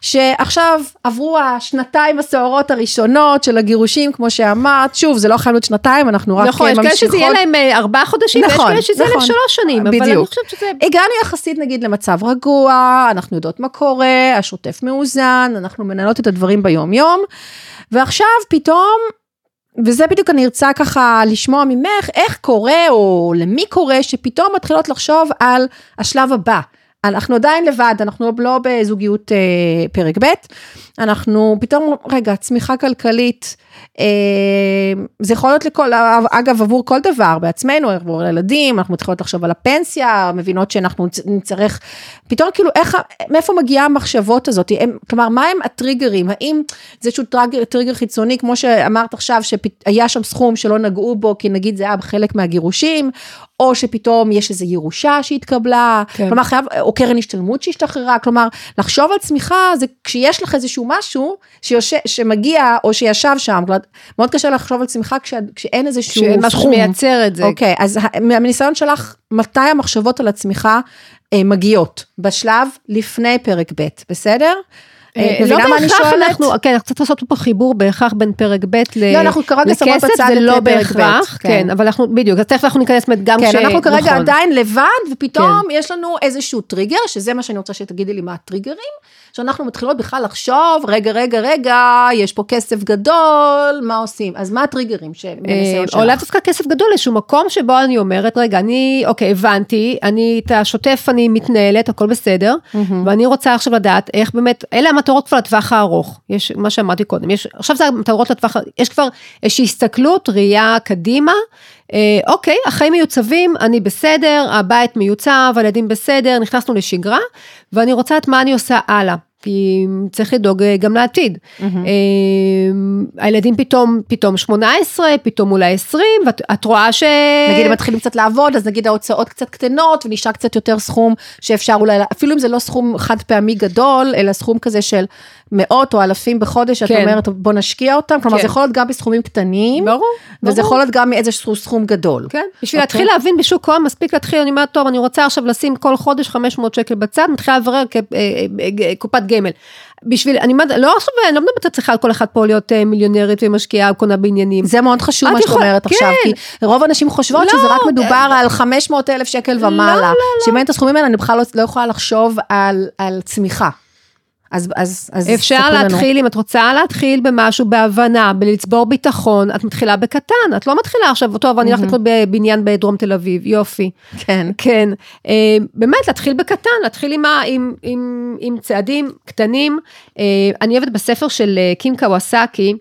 שעכשיו עברו השנתיים הסוערות הראשונות של הגירושים, כמו שאמרת, שוב, זה לא חייב להיות שנתיים, אנחנו רק נכון, יש כאלה שזה יהיה להם אה, ארבעה חודשים, ויש נכון, כאלה שזה יהיה להם נכון. שלוש שנים, אבל אני בדיוק. חושבת שזה... הגענו יחסית נגיד למצב רגוע, אנחנו יודעות מה קורה, השוטף מאוזן, אנחנו מנהלות את הדברים ביום יום, ועכשיו פתאום, וזה בדיוק אני ארצה ככה לשמוע ממך, איך קורה או למי קורה שפתאום מתחילות לחשוב על השלב הבא. אנחנו עדיין לבד, אנחנו לא בזוגיות אה, פרק ב', אנחנו פתאום, רגע, צמיחה כלכלית, אה, זה יכול להיות לכל, אגב, עבור כל דבר, בעצמנו, עבור ילדים, אנחנו מתחילות לחשוב על הפנסיה, מבינות שאנחנו נצ- נצטרך, פתאום כאילו, איך, מאיפה מגיעה המחשבות הזאת? הם, כלומר, מה הם הטריגרים? האם זה איזשהו טריגר, טריגר חיצוני, כמו שאמרת עכשיו, שהיה שם סכום שלא נגעו בו, כי נגיד זה היה חלק מהגירושים, או שפתאום יש איזו ירושה שהתקבלה, כן. כלומר חייב, או קרן השתלמות שהשתחררה, כלומר, לחשוב על צמיחה זה כשיש לך איזשהו משהו שיושב, שמגיע או שישב שם, כלומר, מאוד קשה לחשוב על צמיחה כש, כשאין איזשהו שאין משהו סכום. שמייצר את זה. אוקיי, אז מהניסיון שלך, מתי המחשבות על הצמיחה אה, מגיעות? בשלב לפני פרק ב', בסדר? אה, אה, לא בהכרח? אנחנו, כן, אנחנו צריך לעשות פה חיבור בהכרח בין פרק ב' ל- לא, אנחנו כרגע שמות בצד את לא ב', בהכרח, כן. כן, אבל אנחנו, בדיוק, אז תכף אנחנו ניכנס גם כן, כש... אנחנו כרגע נכון. עדיין לבד, ופתאום יש לנו איזשהו טריגר, שזה מה שאני רוצה שתגידי לי מה הטריגרים, שאנחנו מתחילות בכלל לחשוב, רגע, רגע, רגע, יש פה כסף גדול, מה עושים? אז מה הטריגרים שמניסיון אה, או לאו שלך? דווקא כסף גדול, איזשהו מקום שבו אני אומרת, רגע, אני, אוקיי, הבנתי, אני, את השוטף אני מתנהלת, הכל בסדר, ואני רוצה עכשיו לדעת איך באמת, אלה המטרות כבר לטווח הארוך, יש מה שאמרתי קודם, יש, עכשיו זה המטרות לטווח, יש כבר איזושהי הסתכלות, ראייה קדימה, אוקיי, החיים מיוצבים, אני בסדר, הבית מיוצב, הילדים בסדר, נכנסנו לשגרה, ואני רוצה לדעת מה אני עושה הלאה. כי צריך לדאוג אה, גם לעתיד. אה, הילדים פתאום, פתאום 18, פתאום אולי 20, ואת את רואה ש... נגיד הם מתחילים קצת לעבוד, אז נגיד ההוצאות קצת קטנות, ונשאר קצת יותר סכום שאפשר אולי, אפילו אם זה לא סכום חד פעמי גדול, אלא סכום כזה של מאות או אלפים בחודש, את כן. אומרת בוא נשקיע אותם, כלומר כן. זה יכול להיות גם בסכומים קטנים, ברור, וזה ברור. יכול להיות גם מאיזשהו סכום גדול. כן, בשביל אוקיי. להתחיל להבין בשוק ההון, מספיק להתחיל, אני אומרת, טוב, אני רוצה עכשיו לשים כל חודש 500 שקל בצד, מתחילה לברר כקופת גמל. בשביל, אני אומרת, לא עכשיו, אני לא מדברת אצלך על כל אחד פה להיות אה, מיליונרית ומשקיעה קונה בניינים. זה מאוד חשוב את מה שאת יכולה- אומרת כן. עכשיו, כי רוב האנשים חושבות לא, שזה רק מדובר על 500 אלף שקל ומעלה. שאם אין את הסכומים האלה, אני בכלל לא- לא יכולה לחשוב על על צמיחה. אז אז אז אפשר ספרי לנו. להתחיל, אם את רוצה להתחיל במשהו בהבנה, בלצבור ביטחון, את מתחילה בקטן, את לא מתחילה עכשיו, טוב, אני הולכת לקנות בבניין בדרום תל אביב, יופי. כן. כן, אה, באמת להתחיל בקטן, להתחיל עם, עם, עם, עם צעדים קטנים. אה, אני אוהבת בספר של אה, קים קיוסאקי,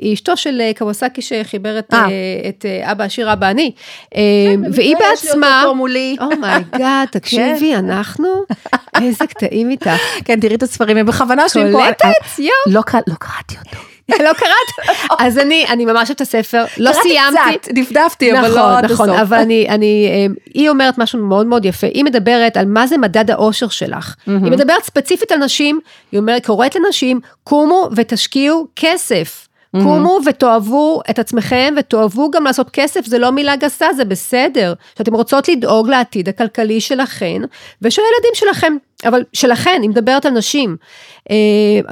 היא אשתו של אה, קיוסאקי שחיבר את, אה. אה, את אה, אבא עשיר אבא עני, אה, במקרה והיא בעצמה, אותו מולי. oh my god, תקשיבי, אנחנו, איזה קטעים איתך. כן, תראי את הספרים, הם בכוונה יושבים פה. קולטת? יואו. לא לא קראתי אותו. לא קראת? אז אני, אני ממש את הספר, לא קראתי סיימתי. קצת, דפדפתי, אבל לא עד הסוף. נכון, אבל אני, אני, אה, היא אומרת משהו מאוד מאוד יפה, היא מדברת על מה זה מדד האושר שלך. היא מדברת ספציפית על נשים, היא אומרת, קוראת לנשים, קומו ותשקיעו כסף. קומו ותאהבו את עצמכם ותאהבו גם לעשות כסף, זה לא מילה גסה, זה בסדר. שאתם רוצות לדאוג לעתיד הכלכלי שלכן ושל הילדים שלכם, אבל שלכן, היא מדברת על נשים. אה,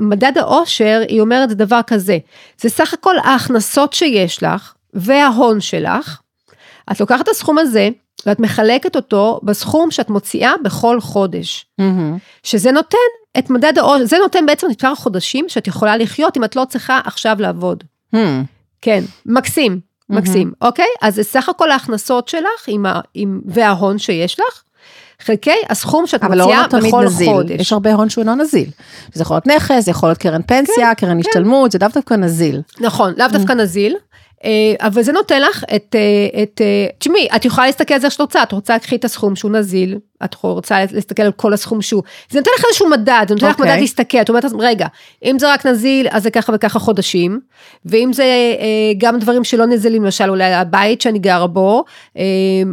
מדד האושר, היא אומרת זה דבר כזה, זה סך הכל ההכנסות שיש לך וההון שלך, את לוקחת את הסכום הזה ואת מחלקת אותו בסכום שאת מוציאה בכל חודש. מהמם. שזה נותן את מדד העושר, זה נותן בעצם מספר החודשים שאת יכולה לחיות אם את לא צריכה עכשיו לעבוד. מהמם. כן, מקסים, מקסים, אוקיי? אז זה סך הכל ההכנסות שלך עם ה, עם, וההון שיש לך, חלקי הסכום שאת אבל מוציאה לא תמיד בכל נזיל, חודש. יש הרבה הון שהוא אינו נזיל. זה יכול להיות נכס, זה יכול להיות קרן פנסיה, קרן השתלמות, זה דווקא דווקא נזיל. נכון, לאו דווקא נזיל, אבל זה נותן לך את, אה, את, אה, תשמעי, את יכולה להסתכל על זה איך שאת רוצה, את רוצה לקחי את הסכום שהוא נזיל, את רוצה להסתכל על כל הסכום שהוא, זה נותן לך איזשהו מדד, זה נותן לך אוקיי. מדד להסתכל, את אומרת, רגע, אם זה רק נזיל, אז זה ככה וככה חודשים, ואם זה אה, גם דברים שלא נזילים, למשל אולי הבית שאני גרה בו, אה,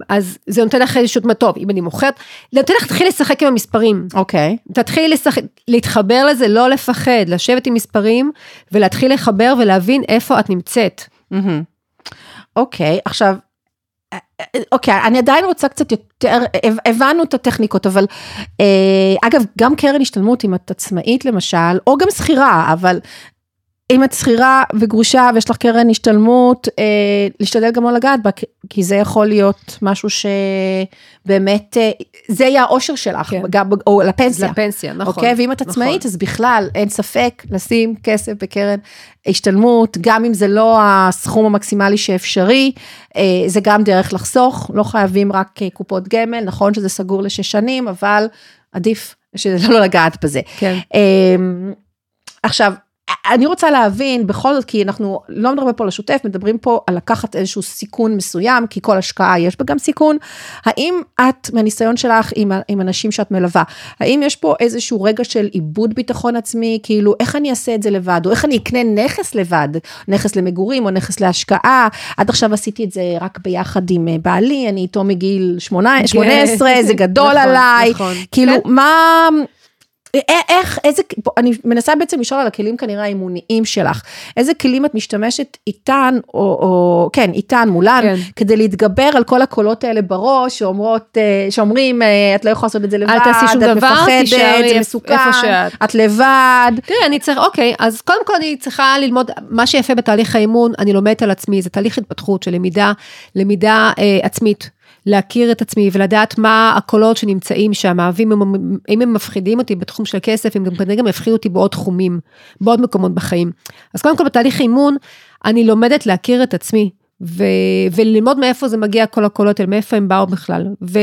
אז זה נותן לך איזשהו, טוב, אם אני מוכרת, זה נותן לך להתחיל לשחק עם המספרים. אוקיי. תתחילי לשחק, להתחבר לזה, לא לפחד, לשבת עם מספרים ולהתחיל לחבר ולהבין איפה את נמצאת. אוקיי, עכשיו, אה, אה, אוקיי, אני עדיין רוצה קצת יותר, הב- הבנו את הטכניקות, אבל אה, אגב, גם קרן השתלמות, אם את עצמאית למשל, או גם שכירה, אבל אם את שכירה וגרושה ויש לך קרן השתלמות, אה, להשתדל גם לא לגעת בה, כי- זה יכול להיות משהו שבאמת, אה, זה יהיה האושר שלך, כן. גם, או לפנסיה. לפנסיה, נכון. אוקיי, ואם את עצמאית, נכון. אז בכלל, אין ספק לשים כסף בקרן השתלמות, גם אם זה לא הסכום המקסימלי שאפשרי, אה, זה גם דרך לחסוך, לא חייבים רק אה, קופות גמל, נכון שזה סגור לשש שנים, אבל עדיף שלא לגעת בזה. כן. אמ, עכשיו, אני רוצה להבין, בכל זאת, כי אנחנו לא מדברים פה על השוטף, מדברים פה על לקחת איזשהו סיכון מסוים, כי כל השקעה יש בה גם סיכון. האם את, מהניסיון שלך עם, עם אנשים שאת מלווה, האם יש פה איזשהו רגע של איבוד ביטחון עצמי, כאילו, איך אני אעשה את זה לבד, או איך אני אקנה נכס לבד, נכס למגורים או נכס להשקעה, עד עכשיו עשיתי את זה רק ביחד עם אה, בעלי, אני איתו מגיל 18, 18 זה גדול נכון, עליי, נכון. כאילו, כן. מה... איך, איזה, אני מנסה בעצם לשאול על הכלים כנראה האימוניים שלך. איזה כלים את משתמשת איתן, או, או כן, איתן, מולן, כן. כדי להתגבר על כל הקולות האלה בראש, שאומרות, אה, שאומרים, אה, את לא יכולה לעשות את זה לבד, תעשי שום את דבר, מפחדת, זה מסוכן, שאת. את לבד. תראי, אני צריך, אוקיי, אז קודם כל אני צריכה ללמוד, מה שיפה בתהליך האימון, אני לומדת על עצמי, זה תהליך התפתחות של למידה, למידה אה, עצמית. להכיר את עצמי ולדעת מה הקולות שנמצאים שם, ואם הם, הם מפחידים אותי בתחום של כסף, הם גם כנראה גם יפחידו אותי בעוד תחומים, בעוד מקומות בחיים. אז קודם כל בתהליך אימון, אני לומדת להכיר את עצמי, ו, וללמוד מאיפה זה מגיע כל הקולות האלה, מאיפה הם באו בכלל, ו,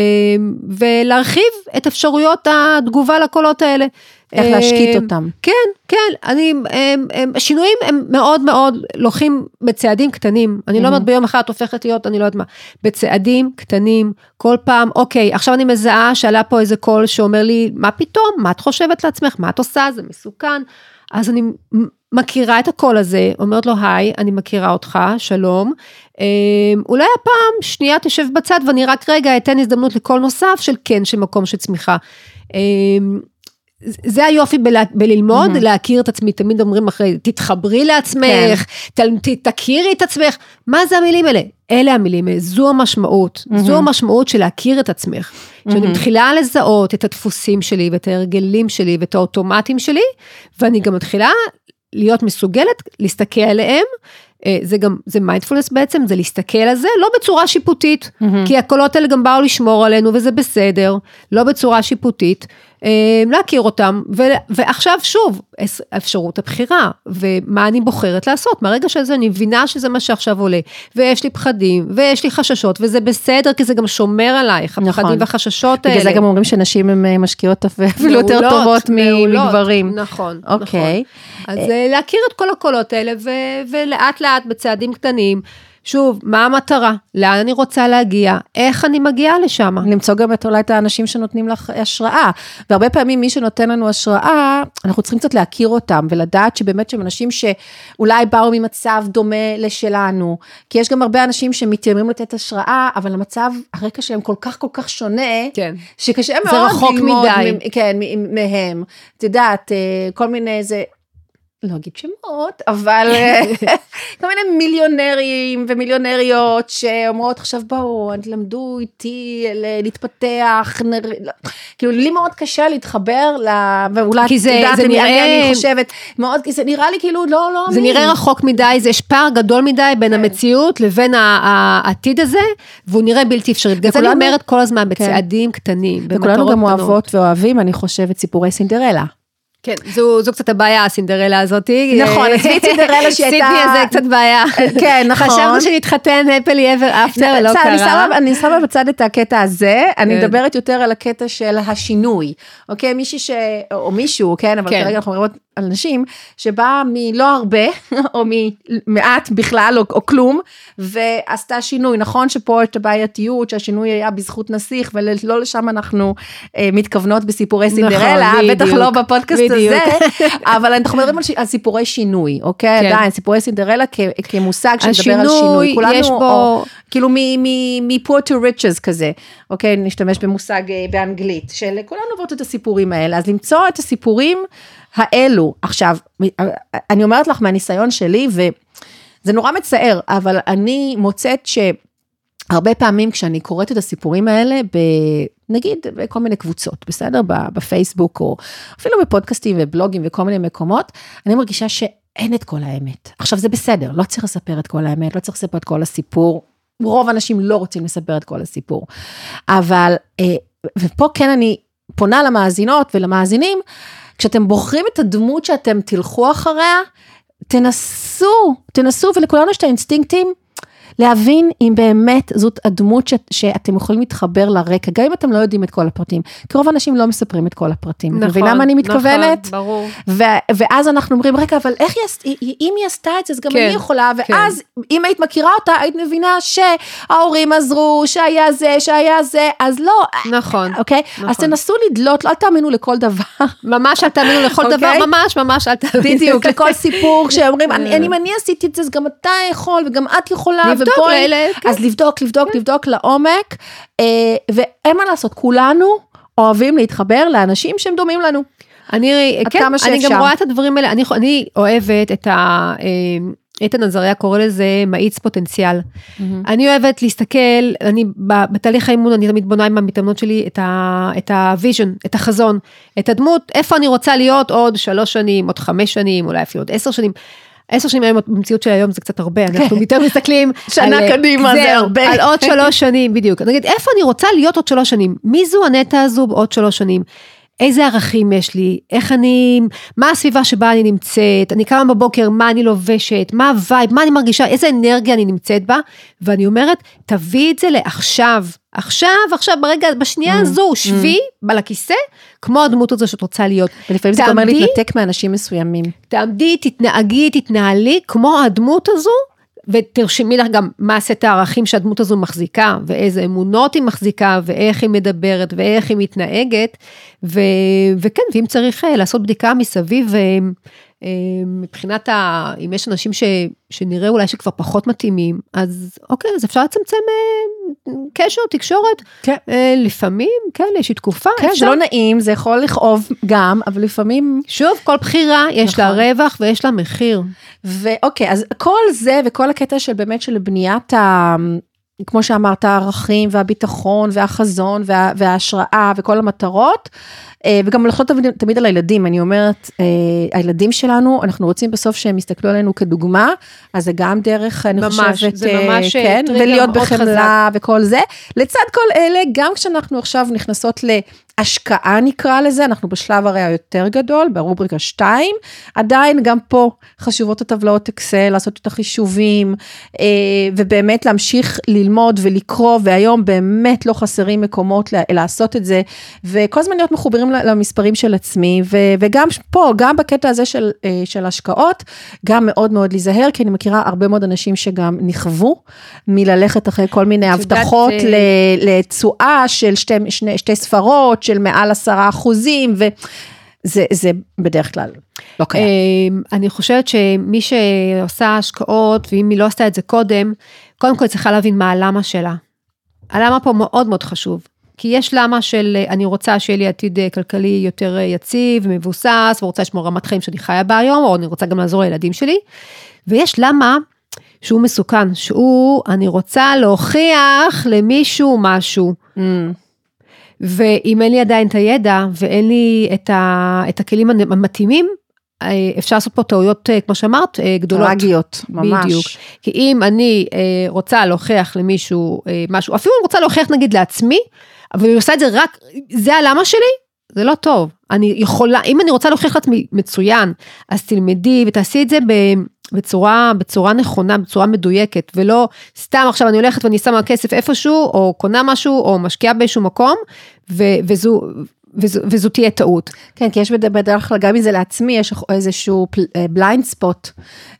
ולהרחיב את אפשרויות התגובה לקולות האלה. איך להשקיט אה, אותם. כן, כן, אני, הם, הם, השינויים הם מאוד מאוד לוקחים בצעדים קטנים. אני לא אומרת ביום אחד את הופכת להיות, אני לא יודעת מה, בצעדים קטנים, כל פעם, אוקיי, עכשיו אני מזהה שעלה פה איזה קול שאומר לי, מה פתאום, מה את חושבת לעצמך, מה את עושה, זה מסוכן. אז אני מכירה את הקול הזה, אומרת לו, היי, אני מכירה אותך, שלום. אה, אולי הפעם שנייה תשב בצד ואני רק רגע אתן הזדמנות לקול נוסף של כן, של מקום של צמיחה. אה, זה היופי בלה, בללמוד, mm-hmm. להכיר את עצמי, תמיד אומרים אחרי, תתחברי לעצמך, כן. ת, תכירי את עצמך, מה זה המילים האלה? אלה המילים האלה, זו המשמעות, mm-hmm. זו המשמעות של להכיר את עצמך. Mm-hmm. שאני מתחילה לזהות את הדפוסים שלי ואת ההרגלים שלי ואת האוטומטים שלי, ואני גם מתחילה להיות מסוגלת להסתכל עליהם, זה גם, זה מיינדפולנס בעצם, זה להסתכל על זה, לא בצורה שיפוטית, mm-hmm. כי הקולות האלה גם באו לשמור עלינו וזה בסדר, לא בצורה שיפוטית, אה, להכיר אותם, ו, ועכשיו שוב, אפשרות הבחירה, ומה אני בוחרת לעשות, מהרגע שזה אני מבינה שזה מה שעכשיו עולה, ויש לי פחדים, ויש לי חששות, וזה בסדר, כי זה גם שומר עלייך, הפחדים נכון. והחששות האלה. בגלל זה גם אומרים שנשים הן אה, משקיעות אפילו יותר טובות מעולות. מגברים. נכון, אוקיי. נכון. אז אה, להכיר את כל הקולות האלה, ו- ולאט לאט בצעדים קטנים, שוב, מה המטרה? לאן אני רוצה להגיע? איך אני מגיעה לשם? למצוא גם את אולי את האנשים שנותנים לך השראה. והרבה פעמים מי שנותן לנו השראה, אנחנו צריכים קצת להכיר אותם ולדעת שבאמת שהם אנשים שאולי באו ממצב דומה לשלנו. כי יש גם הרבה אנשים שמתיימרים לתת השראה, אבל המצב, הרקע שלהם כל כך כל כך שונה, כן. שקשה זה מאוד רחוק ללמוד מדי. מ- כן, מהם. את יודעת, אה, כל מיני זה... לא אגיד שמות, אבל אה, כל מיני מיליונרים ומיליונריות שאומרות עכשיו בואו, תלמדו איתי להתפתח, נר... לא. כאילו לי מאוד קשה להתחבר, ל... ואולי כי את זה- יודעת זה אני- נראה- אני חושבת, מאוד, זה נראה לי כאילו לא, לא זה אמין. נראה רחוק מדי, זה יש פער גדול מדי בין כן. המציאות לבין העתיד הזה, והוא נראה בלתי אפשרי. בגלל זה אני וכולנו- אומרת כל הזמן בצעדים קטנים, וכולנו במטרות גם קטנות. אוהבות ואוהבים, אני חושבת, סיפורי סינדרלה. כן, זו, זו קצת הבעיה, הסינדרלה הזאתי. נכון, עזבי סינדרלה שהיא הייתה- סידני זה קצת בעיה. כן, נכון. חשבנו שנתחתן happily ever after, לא בסדר, אני קרה. שמה- אני שמה בצד את הקטע הזה, אני כן. מדברת יותר על הקטע של השינוי, אוקיי? מישהי ש... או מישהו, כן? אבל כן. כרגע אנחנו מדברות על נשים, שבאה מלא הרבה, או ממעט בכלל, או, או כלום, ועשתה שינוי. נכון שפה את הבעייתיות, שהשינוי היה בזכות נסיך, ולא לשם אנחנו אה, מתכוונות בסיפורי סינדרלה, נכון, בטח לא בפודקאסט בדיוק. הזה, אבל אנחנו מדברים על, ש... על סיפורי שינוי, אוקיי? כן. עדיין, סיפורי סינדרלה כ... כמושג שמדבר על שינוי. כולנו, יש בו- או, כאילו מ-poor to riches כזה, אוקיי? נשתמש במושג אה, באנגלית, של כולנו עוברות את הסיפורים האלה, אז למצוא את הסיפורים האלו. עכשיו, אני אומרת לך מהניסיון שלי, וזה נורא מצער, אבל אני מוצאת ש... הרבה פעמים כשאני קוראת את הסיפורים האלה, ב, נגיד בכל מיני קבוצות, בסדר? בפייסבוק או אפילו בפודקאסטים ובלוגים וכל מיני מקומות, אני מרגישה שאין את כל האמת. עכשיו זה בסדר, לא צריך לספר את כל האמת, לא צריך לספר את כל הסיפור. רוב האנשים לא רוצים לספר את כל הסיפור. אבל, אה, ופה כן אני פונה למאזינות ולמאזינים, כשאתם בוחרים את הדמות שאתם תלכו אחריה, תנסו, תנסו, ולכולנו יש את האינסטינקטים. להבין אם באמת זאת הדמות ש, שאתם יכולים להתחבר לרקע, גם אם אתם לא יודעים את כל הפרטים, כי רוב האנשים לא מספרים את כל הפרטים. נכון, מבינה מה אני מתכוונת? נכון, ברור. ו- ואז אנחנו אומרים, רגע, אבל איך היא, אם היא עשתה את זה, אז גם כן, אני יכולה, כן. ואז אם היית מכירה אותה, היית מבינה שההורים עזרו, שהיה זה, שהיה זה, אז לא, נכון. אוקיי? נכון. אז תנסו לדלות, לא אל תאמינו לכל דבר. ממש אל תאמינו לכל אוקיי. דבר, ממש ממש אל תאמינו. בדיוק, לכל סיפור שאומרים, אני, אם אני עשיתי את זה, אז גם אתה יכול, וגם את יכולה, לבדוק, ל- כן. אז לבדוק, לבדוק, לבדוק לעומק, אה, ואין מה לעשות, כולנו אוהבים להתחבר לאנשים שהם דומים לנו. אני, כן, כמה אני. גם רואה את הדברים האלה, אני, אני אוהבת את ה... אה, איתן עזריה קורא לזה מאיץ פוטנציאל. אני אוהבת להסתכל, אני בתהליך האימון, אני תמיד בונה עם המתאמנות שלי את ה- את ה vision, את החזון, את הדמות, איפה אני רוצה להיות עוד שלוש שנים, עוד חמש שנים, אולי אפילו עוד עשר שנים. עשר שנים היום, במציאות של היום זה קצת הרבה, אנחנו יותר מסתכלים. שנה על- קדימה זה הרבה. על עוד שלוש שנים, בדיוק. נגיד, איפה אני רוצה להיות עוד שלוש שנים? מי זו הנטע הזו בעוד שלוש שנים? איזה ערכים יש לי, איך אני, מה הסביבה שבה אני נמצאת, אני קמה בבוקר, מה אני לובשת, מה ה vibe, מה אני מרגישה, איזה אנרגיה אני נמצאת בה, ואני אומרת, תביא את זה לעכשיו, עכשיו, עכשיו, ברגע, בשנייה Mm, הזו, שבי על הכיסא, כמו הדמות הזו שאת רוצה להיות. ולפעמים זה אומר תעמדי- להתנתק מאנשים מסוימים. תעמדי, תתנהגי, תתנהלי כמו הדמות הזו, ותרשמי לך גם מה סט הערכים שהדמות הזו מחזיקה, ואיזה אמונות היא מחזיקה, ואיך היא מדברת, ואיך היא מתנהגת, ו, וכן, ואם צריך אה, לעשות בדיקה מסביב, אה, מבחינת ה... אם יש אנשים ש, שנראה אולי שכבר פחות מתאימים, אז אוקיי, אז אפשר לצמצם אה, קשר, תקשורת. כן. אה, לפעמים, כן, יש תקופה, כן, זה אפשר. לא נעים, זה יכול לכאוב גם, אבל לפעמים... שוב, כל בחירה, יש לה נכון. רווח ויש לה מחיר. ואוקיי, אז כל זה וכל הקטע של באמת של בניית ה... כמו שאמרת, הערכים והביטחון והחזון וה, וההשראה וכל המטרות, אה, וגם לחשוב תמיד, תמיד על הילדים, אני אומרת, אה, הילדים שלנו, אנחנו רוצים בסוף שהם יסתכלו עלינו כדוגמה, אז זה גם דרך, אני ממש, חושבת, זה אה, ממש, כן, ולהיות בחמלה וכל זה. לצד כל אלה, גם כשאנחנו עכשיו נכנסות ל... השקעה נקרא לזה, אנחנו בשלב הרי היותר גדול, ברובריקה 2, עדיין גם פה חשובות הטבלאות אקסל, לעשות את החישובים, אה, ובאמת להמשיך ללמוד ולקרוא, והיום באמת לא חסרים מקומות לעשות את זה, וכל הזמן להיות מחוברים למספרים של עצמי, וגם פה, גם בקטע הזה של, אה, של השקעות, גם מאוד מאוד להיזהר, כי אני מכירה הרבה מאוד אנשים שגם נכוו מללכת אחרי כל מיני הבטחות אה, לתשואה של שתי, שני, שתי ספרות, של מעל עשרה אחוזים, וזה בדרך כלל לא קיים. אמ, אני חושבת שמי שעושה השקעות, ואם היא לא עשתה את זה קודם, קודם כל צריכה להבין מה הלמה שלה. הלמה פה מאוד מאוד חשוב. כי יש למה של אני רוצה שיהיה לי עתיד אה, כלכלי יותר אה, יציב, מבוסס, ורוצה לשמור רמת חיים שאני חיה בה היום, או אני רוצה גם לעזור לילדים שלי. ויש למה שהוא מסוכן, שהוא, אני רוצה להוכיח למישהו משהו. Mm. ואם אין לי עדיין את הידע ואין לי את, ה, את הכלים המתאימים, אה, אפשר לעשות פה טעויות, כמו שאמרת, גדולות. טרגיות, ממש. בדיוק. כי אם אני רוצה להוכיח למישהו משהו, אפילו אני רוצה להוכיח נגיד לעצמי, אבל אני עושה את זה רק, זה הלמה שלי, זה לא טוב. אני יכולה, אם אני רוצה להוכיח לעצמי מצוין, אז תלמדי ותעשי את זה בצורה, בצורה נכונה, בצורה מדויקת, ולא סתם עכשיו אני הולכת ואני שמה כסף איפשהו, או קונה משהו, או משקיעה באיזשהו מקום, ו, וזו, וזו, וזו תהיה טעות. כן, כי יש בדרך כלל, גם אם זה לעצמי, יש איזשהו blind spot,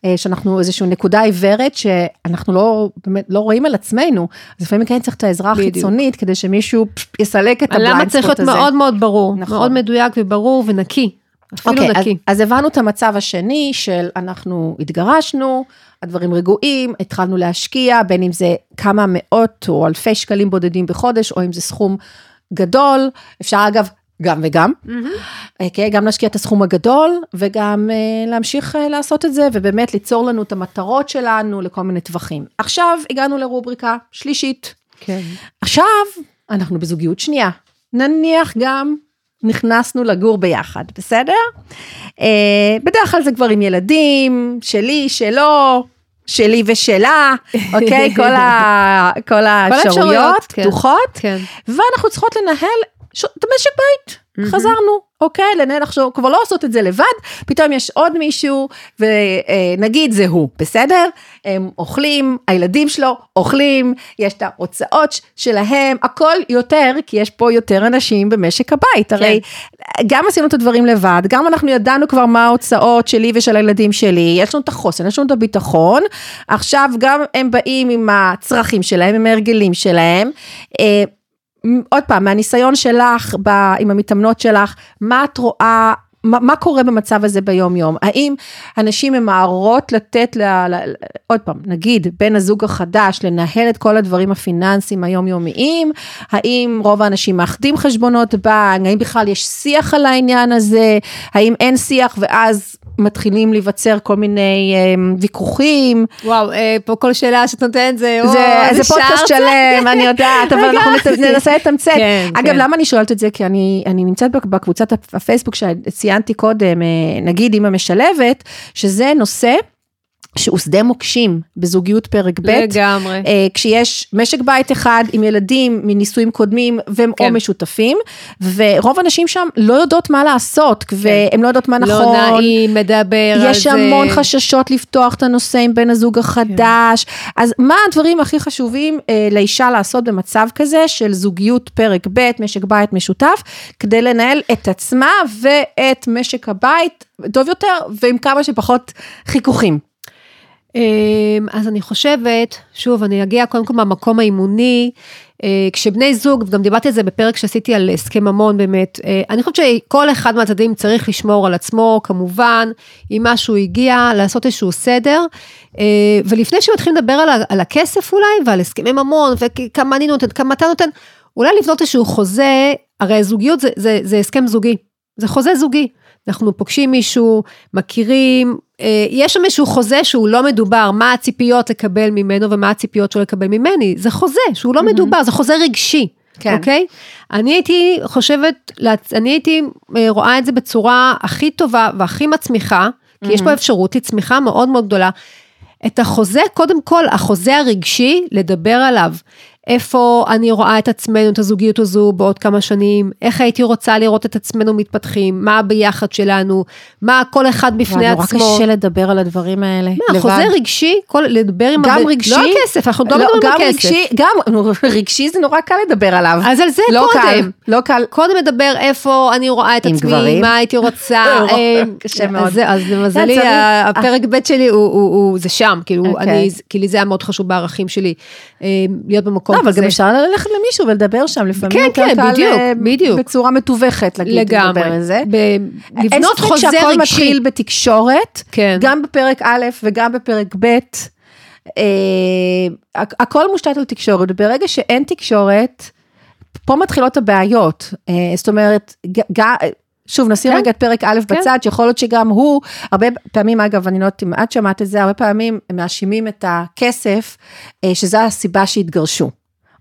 אה, אה, שאנחנו, איזושהי נקודה עיוורת, שאנחנו לא, באמת, לא רואים על עצמנו, אז לפעמים כן צריך את העזרה החיצונית, כדי שמישהו יסלק את ה blind spot הזה. למה צריך להיות מאוד מאוד ברור, נכון. מאוד מדויק וברור ונקי. אפילו okay, אוקיי, נקי. אז, אז הבנו את המצב השני של אנחנו התגרשנו, הדברים רגועים, התחלנו להשקיע, בין אם זה כמה מאות או אלפי שקלים בודדים בחודש, או אם זה סכום גדול, אפשר אגב גם וגם, mm-hmm. אה, okay, כן, גם להשקיע את הסכום הגדול וגם uh, להמשיך uh, לעשות את זה ובאמת ליצור לנו את המטרות שלנו לכל מיני טווחים. עכשיו הגענו לרובריקה שלישית. כן. עכשיו אנחנו בזוגיות שנייה, נניח גם נכנסנו לגור ביחד, בסדר? Uh, בדרך כלל זה כבר עם ילדים, שלי, שלו, שלי ושלה, אוקיי? כל, ה, כל האפשרויות כן. פתוחות, כן. ואנחנו צריכות לנהל ש... את המשק בית, mm-hmm. חזרנו, אוקיי, לנהל עכשיו, כבר לא עושות את זה לבד, פתאום יש עוד מישהו, ונגיד זה הוא, בסדר? הם אוכלים, הילדים שלו אוכלים, יש את ההוצאות שלהם, הכל יותר, כי יש פה יותר אנשים במשק הבית, הרי כן. גם עשינו את הדברים לבד, גם אנחנו ידענו כבר מה ההוצאות שלי ושל הילדים שלי, יש לנו את החוסן, יש לנו את הביטחון, עכשיו גם הם באים עם הצרכים שלהם, עם ההרגלים שלהם. עוד פעם, מהניסיון שלך ב, עם המתאמנות שלך, מה את רואה, מה, מה קורה במצב הזה ביום יום? האם הנשים ממהרות לתת, ל, ל, עוד פעם, נגיד, בן הזוג החדש, לנהל את כל הדברים הפיננסיים היומיומיים? האם רוב האנשים מאחדים חשבונות בנק? האם בכלל יש שיח על העניין הזה? האם אין שיח ואז מתחילים להיווצר כל מיני אה, ויכוחים. וואו, אה, פה כל שאלה שאת נותנת זה, זה, או, זה פודקאסט שלם, אני יודעת, אבל אנחנו ננסה לתמצת. כן, אגב, כן. למה אני שואלת את זה? כי אני, אני נמצאת בקבוצת הפייסבוק שציינתי קודם, אה, נגיד אימא משלבת, שזה נושא. שהוא שדה מוקשים בזוגיות פרק ב', לגמרי, אה, כשיש משק בית אחד עם ילדים מנישואים קודמים והם כן. או משותפים, ורוב הנשים שם לא יודעות מה לעשות, כן. והן לא יודעות מה לא נכון, לא נעים מדבר על זה, יש המון חששות לפתוח את הנושא עם בן הזוג החדש, כן. אז מה הדברים הכי חשובים אה, לאישה לעשות במצב כזה של זוגיות פרק ב', משק בית משותף, כדי לנהל את עצמה ואת משק הבית טוב יותר ועם כמה שפחות חיכוכים. אמ, אז אני חושבת, שוב, אני אגיע קודם כל מהמקום האימוני, אה, כשבני זוג, וגם דיברתי על זה בפרק שעשיתי על הסכם ממון באמת, אה, אני חושבת שכל אחד מהצדדים צריך לשמור על עצמו, כמובן, אם משהו הגיע, לעשות איזשהו סדר, אה, ולפני שמתחילים לדבר על, על הכסף אולי, ועל הסכמי ממון, וכמה אני נותן, כמה אתה נותן, אולי לבנות איזשהו חוזה, הרי זוגיות זה, זה, זה הסכם זוגי, זה חוזה זוגי. אנחנו פוגשים מישהו, מכירים, יש שם איזשהו חוזה שהוא לא מדובר, מה הציפיות לקבל ממנו ומה הציפיות שלו לקבל ממני, זה חוזה שהוא לא. מדובר, זה חוזה רגשי, כן. אוקיי? אני הייתי חושבת, אני הייתי אה, רואה את זה בצורה הכי טובה והכי מצמיחה, כי. יש פה אפשרות לצמיחה מאוד מאוד גדולה. את החוזה, קודם כל, החוזה הרגשי, לדבר עליו. איפה אני רואה את עצמנו, את הזוגיות הזו בעוד כמה שנים, איך הייתי רוצה לראות את עצמנו מתפתחים, מה הביחד שלנו, מה כל אחד בפני נורא עצמו. קשה לדבר על הדברים האלה. מה, לבד. חוזה רגשי, כל, לדבר עם... גם הבן- רגשי, לא על כסף, אנחנו לא מדברים גם על כסף. רגשי, גם רגשי זה נורא קל לדבר עליו. אז על זה לא קודם. קל, לא קל. קודם לדבר איפה אני רואה את עצמי, גברים? מה הייתי רוצה. לא, אה, קשה אז מאוד. זה- אז למזלי, צריך- הפרק ב' שלי הוא- הוא הוא- זה שם, כאילו, אוקיי. אני, כי לי זה היה מאוד חשוב בערכים שלי, אה, להיות במקום לא, אבל כזה. גם אפשר ללכת למישהו ולדבר שם, לפעמים כן, כן, בדיוק, אה, בדיוק. בצורה מתווכת, להגיד, לגמרי. לדבר על זה. ב- אין לבנות ספק חוזה שהכל רגשי. מתחיל בתקשורת, כן. גם בפרק א' וגם בפרק ב', אה, הכ- הכל מושתת על תקשורת, וברגע שאין תקשורת, פה מתחילות הבעיות. אה, זאת אומרת, ג- ג- שוב, נשים כן. רגע את פרק א' כן. בצד, שיכול להיות שגם הוא, הרבה פעמים, אגב, אני לא יודעת אם את שמעת את זה, הרבה פעמים הם מאשימים את הכסף, אה, שזו הסיבה שהתגרשו.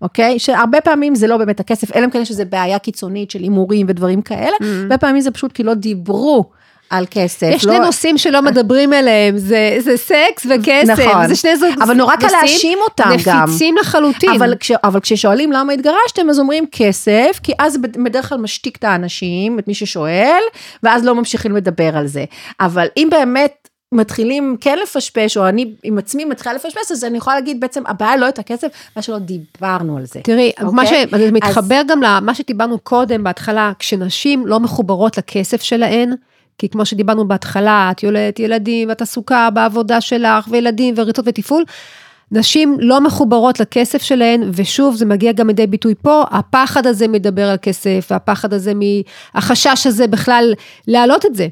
אוקיי? שהרבה פעמים זה לא באמת הכסף, אלא אם כן יש איזו בעיה קיצונית של הימורים ודברים כאלה, הרבה פעמים זה פשוט כי לא דיברו על כסף. יש לא... שני נושאים שלא מדברים עליהם, זה, זה סקס וכסף, נכון. זה שני זוג אבל נורא קל נושאים להאשים אותם גם. נפיצים לחלוטין. אבל, כש, אבל כששואלים למה התגרשתם, אז אומרים כסף, כי אז בד- בדרך כלל משתיק את האנשים, את מי ששואל, ואז לא ממשיכים לדבר על זה. אבל אם באמת מתחילים כן לפשפש, או אני עם עצמי מתחילה לפשפש, אז אני יכולה להגיד בעצם, הבעיה לא את הכסף, מה שלא דיברנו על זה. תראי, אוקיי? מה זה אז- מתחבר גם למה שדיברנו קודם בהתחלה, כשנשים לא מחוברות לכסף שלהן, כי כמו שדיברנו בהתחלה, את יולדת ילדים, ואת עסוקה בעבודה שלך, וילדים, וריצות ותפעול, נשים לא מחוברות לכסף שלהן, ושוב, זה מגיע גם לידי ביטוי פה, הפחד הזה מדבר על כסף, והפחד הזה, מ- החשש הזה בכלל להעלות את זה.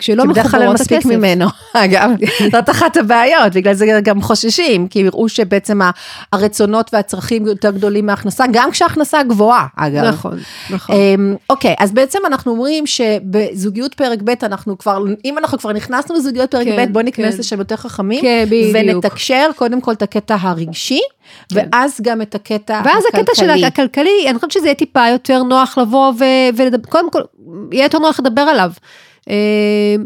כשלא כי בדרך כלל מחוברות מספיק. ממנו, אגב, זאת אחת הבעיות, בגלל זה גם חוששים, כי יראו שבעצם הרצונות והצרכים יותר גדולים מההכנסה, גם כשההכנסה גבוהה, אגב. נכון, נכון. אמ, אוקיי, אז בעצם אנחנו אומרים שבזוגיות פרק ב' אנחנו כבר, אם אנחנו כבר נכנסנו לזוגיות פרק כן, ב', בוא ניכנס כן. לשם יותר חכמים, כן. ונתקשר קודם כל את הקטע הרגשי, ואז גם את הקטע הכלכלי. ואז הקטע של הכלכלי, אני חושבת שזה יהיה טיפה יותר נוח לבוא ולדבר, קודם כל, יהיה יותר נוח לדבר עליו. אה,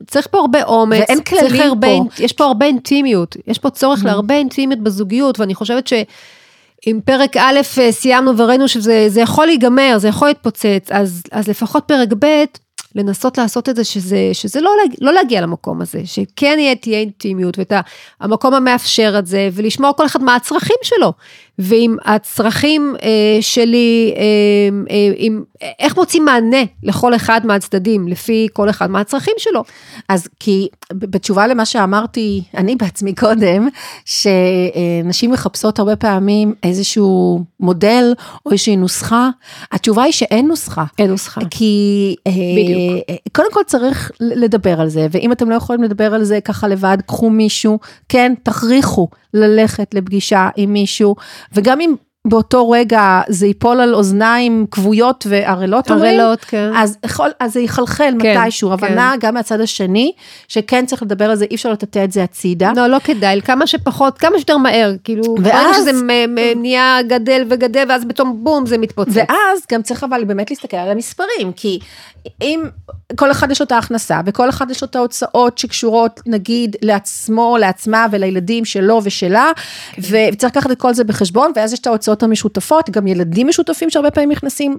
צריך פה הרבה אומץ, ואין צריך כללים הרבה, פה. יש פה הרבה אינטימיות, יש פה צורך להרבה אינטימיות בזוגיות, ואני חושבת שאם פרק א' אה, סיימנו וראינו שזה זה יכול להיגמר, זה יכול להתפוצץ, אז, אז לפחות פרק ב', לנסות לעשות את זה, שזה, שזה לא, להג- לא להגיע למקום הזה, שכן יהיה, תהיה אינטימיות ואת המקום המאפשר את זה, ולשמוע כל אחד מה הצרכים שלו. ואם הצרכים אה, שלי, אה, אה, עם, איך מוצאים מענה לכל אחד מהצדדים, לפי כל אחד מהצרכים שלו. אז כי בתשובה למה שאמרתי, אני בעצמי קודם, שנשים מחפשות הרבה פעמים איזשהו מודל או איזושהי נוסחה, התשובה היא שאין נוסחה. אין נוסחה. כי אה, בדיוק. אה, קודם כל צריך לדבר על זה, ואם אתם לא יכולים לדבר על זה ככה לבד, קחו מישהו, כן, תכריחו ללכת לפגישה עם מישהו, וגם אם באותו רגע זה ייפול על אוזניים כבויות וערלות, ערלות, כן. אז, יכול, אז זה יחלחל כן, מתישהו, כן. הבנה גם מהצד השני, שכן צריך לדבר על זה, אי אפשר לטאטא את זה הצידה. לא, לא כדאי, כמה שפחות, כמה שיותר מהר, כאילו, ואז- שזה נהיה גדל וגדל, ואז פתאום בום, זה מתפוצץ. ואז גם צריך אבל באמת להסתכל על המספרים, כי אם כל אחד יש לו את ההכנסה, וכל אחד יש לו את ההוצאות שקשורות נגיד לעצמו, לעצמה ולילדים שלו ושלה, וצריך לקחת את כל זה בחשבון, ואז יש את ההוצאות המשותפות, גם ילדים משותפים שהרבה פעמים נכנסים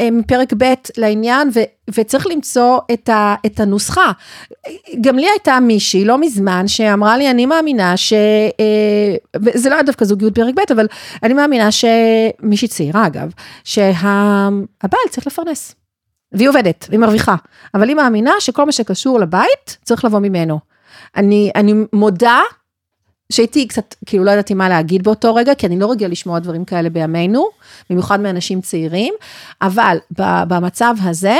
אה, מפרק ב' לעניין, ו, וצריך למצוא את, ה, את הנוסחה. גם לי הייתה מישהי לא מזמן שאמרה לי, אני מאמינה ש... אה, וזה לא היה דווקא זוגיות פרק ב', אבל אני מאמינה שמישהי צעירה אגב, שהבעל צריך לפרנס. והיא עובדת, והיא מרוויחה, אבל היא מאמינה שכל מה שקשור לבית צריך לבוא ממנו. אני, אני מודה שהייתי קצת, כאילו לא ידעתי מה להגיד באותו רגע, כי אני לא רגילה לשמוע דברים כאלה בימינו, במיוחד מאנשים צעירים, אבל במצב הזה,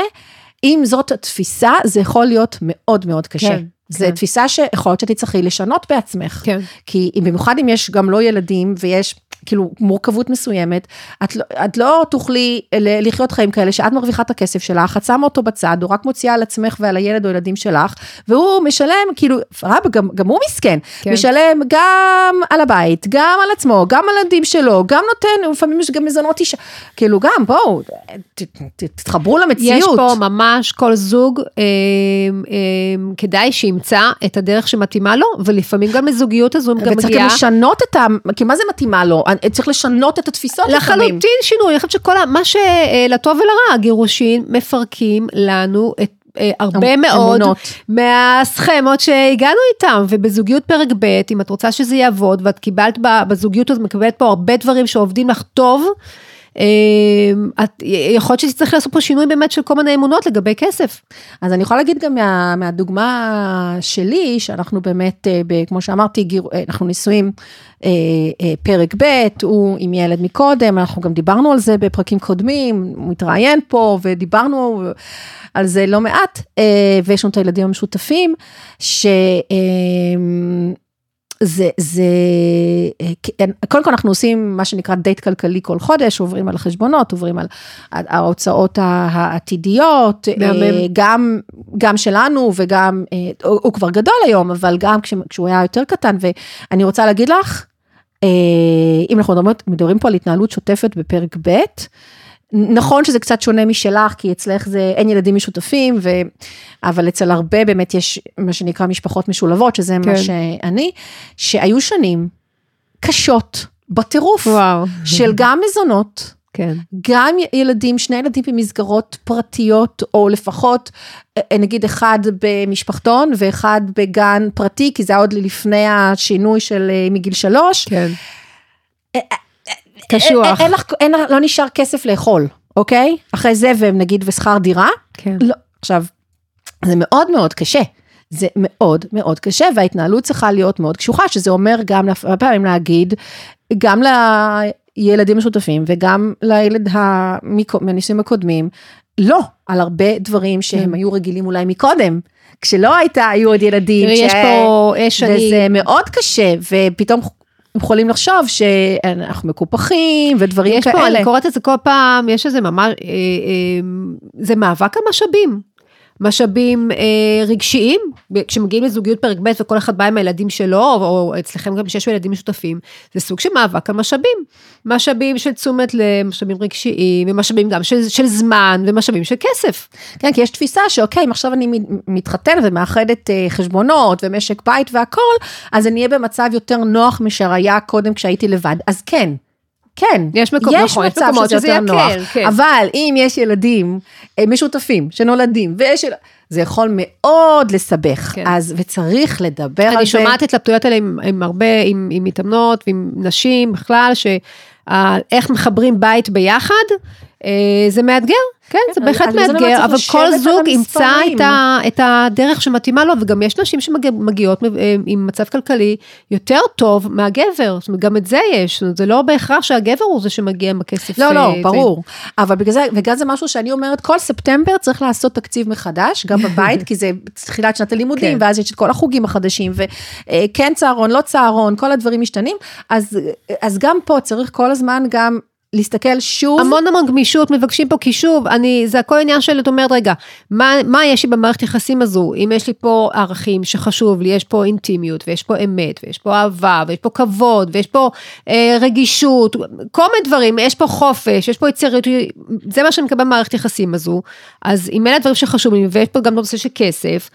אם זאת התפיסה, זה יכול להיות מאוד מאוד קשה. כן, זו כן. תפיסה שיכול להיות שתצטרכי לשנות בעצמך. כן. כי אם- במיוחד אם יש גם לא ילדים ויש כאילו מורכבות מסוימת, את לא, את לא תוכלי ל- לחיות חיים כאלה שאת מרוויחה את הכסף שלך, את שמה אותו בצד, או רק מוציאה על עצמך ועל הילד או ילדים שלך, והוא משלם, כאילו, רב, גם, גם הוא מסכן, כן. משלם גם על הבית, גם על עצמו, גם על הילדים שלו, גם נותן, לפעמים יש גם מזונות אישה, כאילו גם, בואו, ת- ת- תתחברו למציאות. יש פה ממש כל זוג, אה, אה, כדאי שימצא את הדרך שמתאימה לו, ולפעמים גם לזוגיות הזו וצריך גם גם מגיעה. לשנות את ה... כי מה זה מתאימה לו? צריך לשנות את התפיסות לפעמים. לחלוטין שינוי, אני חושבת שכל ה... מה שלטוב ולרע, הגירושין מפרקים לנו את אה, הרבה אמ- מאוד אמונות. מהסכמות שהגענו איתם, ובזוגיות פרק ב', אם את רוצה שזה יעבוד, ואת קיבלת בזוגיות הזאת, מקבלת פה הרבה דברים שעובדים לך טוב, אה, את, יכול להיות שתצטרך לעשות פה שינוי באמת של כל מיני אמונות לגבי כסף. אז אני יכולה להגיד גם מה, מהדוגמה שלי, שאנחנו באמת, אה, ב, כמו שאמרתי, גיר, אה, אנחנו נשואים אה, פרק ב', הוא עם ילד מקודם, אנחנו גם דיברנו על זה בפרקים קודמים, הוא מתראיין פה ודיברנו על זה לא מעט, ויש לנו את הילדים המשותפים, ש... זה, זה, אה, קודם כל אנחנו עושים מה שנקרא דייט כלכלי כל חודש, עוברים על החשבונות, עוברים על ההוצאות העתידיות. אה, גם, גם שלנו וגם, אה, הוא, הוא כבר גדול היום, אבל גם כש, כשהוא היה יותר קטן, ואני רוצה להגיד לך, אם אנחנו מדברים, מדברים פה על התנהלות שוטפת בפרק ב', נכון שזה קצת שונה משלך, כי אצלך זה אין ילדים משותפים, ו... אבל אצל הרבה באמת יש מה שנקרא משפחות משולבות, שזה כן. מה שאני, שהיו שנים קשות בטירוף, וואו. של גם מזונות, כן. גם ילדים, שני ילדים במסגרות פרטיות, או לפחות אה, נגיד אחד במשפחתון ואחד בגן פרטי, כי זה היה עוד לפני השינוי של אה, מגיל שלוש. כן. קשוח. אין, אין לך, לא נשאר כסף לאכול, אוקיי? אחרי זה ונגיד ושכר דירה, כן. לא, עכשיו, זה מאוד מאוד קשה. זה מאוד מאוד קשה, וההתנהלות צריכה להיות מאוד קשוחה, שזה אומר גם הרבה פעמים להגיד, גם לילדים משותפים וגם לילד מהנישואים הקודמים, לא, על הרבה דברים שהם כן. היו רגילים אולי מקודם, כשלא הייתה, היו עוד ילדים. יש ש- פה אש אני... וזה מאוד קשה, ופתאום יכולים לחשוב שאנחנו מקופחים ודברים יש כאלה. פה, אני קוראת את זה כל פעם, יש איזה ממש, אה, אה, זה מאבק על משאבים. אה, רגשיים, כשמגיעים לזוגיות פרק ב' וכל אחד בא עם הילדים שלו, או, או אצלכם גם שיש ילדים משותפים, זה סוג של מאבק על משאבים. משאבים של תשומת לב, משאבים רגשיים, ומשאבים גם של, של זמן, ומשאבים של כסף. כן, כי יש תפיסה שאוקיי, אם עכשיו אני מת- מתחתנת ומאחדת אה, חשבונות ומשק בית והכל, אז אני אהיה במצב יותר נוח מאשר היה קודם כשהייתי לבד. אז כן, כן, יש מקום- יש נכון, יש מצב מקומות שזה שזה יותר נוח, יקל, כן. אבל אם יש ילדים אה, משותפים שנולדים, ויש, זה יכול מאוד לסבך, כן. אז, וצריך לדבר על זה. אני שומעת התלבטויות האלה עם, עם הרבה, עם, עם מתאמנות ועם נשים בכלל, שאיך מחברים בית ביחד, זה מאתגר, כן, זה בהחלט בגלל זה אני מאתגר, אבל כל זוג ימצא. את, הדרך שמתאימה לו, וגם יש נשים שמגיעות אה, עם מצב כלכלי יותר טוב מהגבר, זאת אומרת, גם את זה יש, זה לא בהכרח שהגבר הוא זה שמגיע עם הכסף. לא, לא, אה, ברור. אבל בגלל זה, בגלל זה משהו שאני אומרת, כל ספטמבר צריך לעשות תקציב מחדש, גם בבית, כי זה תחילת שנת הלימודים, כן. ואז יש את כל החוגים החדשים, וכן צהרון, לא צהרון, כל הדברים משתנים, אז, אז גם פה צריך כל הזמן גם להסתכל שוב. המון המון גמישות, מבקשים פה, כי שוב, אני, זה הכל עניין של, את אומרת, רגע, מה, מה יש לי במערכת יחסים הזו? אם יש לי פה ערכים שחשוב לי, יש פה אינטימיות, ויש פה אמת, ויש פה אהבה, ויש פה כבוד, ויש פה אה, רגישות, כל מיני דברים, יש פה חופש, יש פה יציריות, זה מה שאני מקבל במערכת יחסים הזו. אז אם אלה הדברים שחשוב לי, ויש פה גם נושא של כסף,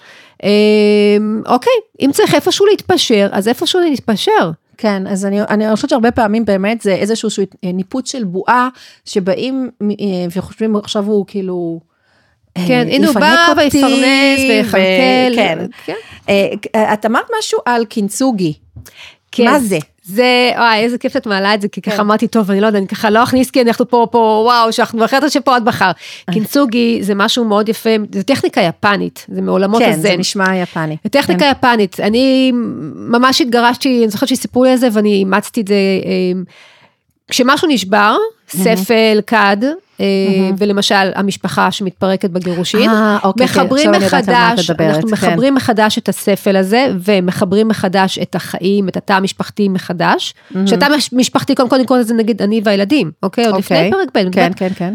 אה, אוקיי, אם צריך איפשהו להתפשר, אז איפשהו נתפשר. כן, אז אני, אני חושבת שהרבה פעמים באמת זה איזשהו שהוא ניפוץ של בועה, שבאים אה, וחושבים עכשיו הוא כאילו... אה, כן, הנה הוא בא ויפרנס ויכלכל. כן. כן. אה, את אמרת משהו על קינצוגי. כן. מה זה? זה, וואי, איזה כיף שאת מעלה את זה, כי כן. ככה אמרתי, טוב, אני לא יודעת, אני ככה לא אכניס, כי אנחנו פה, פה, וואו, שאנחנו בהחלט שפה עד מחר. קינצוגי זה משהו מאוד יפה, זה טכניקה יפנית, זה מעולמות כן, הזן. זה נשמע יפני. זה טכניקה יפנית, אני ממש התגרשתי, אני זוכרת שסיפרו לי על זה ואני אימצתי את זה, אה, כשמשהו נשבר, ספל, כד, אה, ולמשל המשפחה שמתפרקת בגירושין, אה, אוקיי, כן, מחברים מחדש, אנחנו כן. מחברים מחדש את הספל הזה, ומחברים מחדש את החיים, את התא המשפחתי מחדש, שהתא המשפחתי, קודם כל לזה נגיד אני והילדים, אוקיי? עוד לפני אוקיי. פרק ב', כן, כן, כן.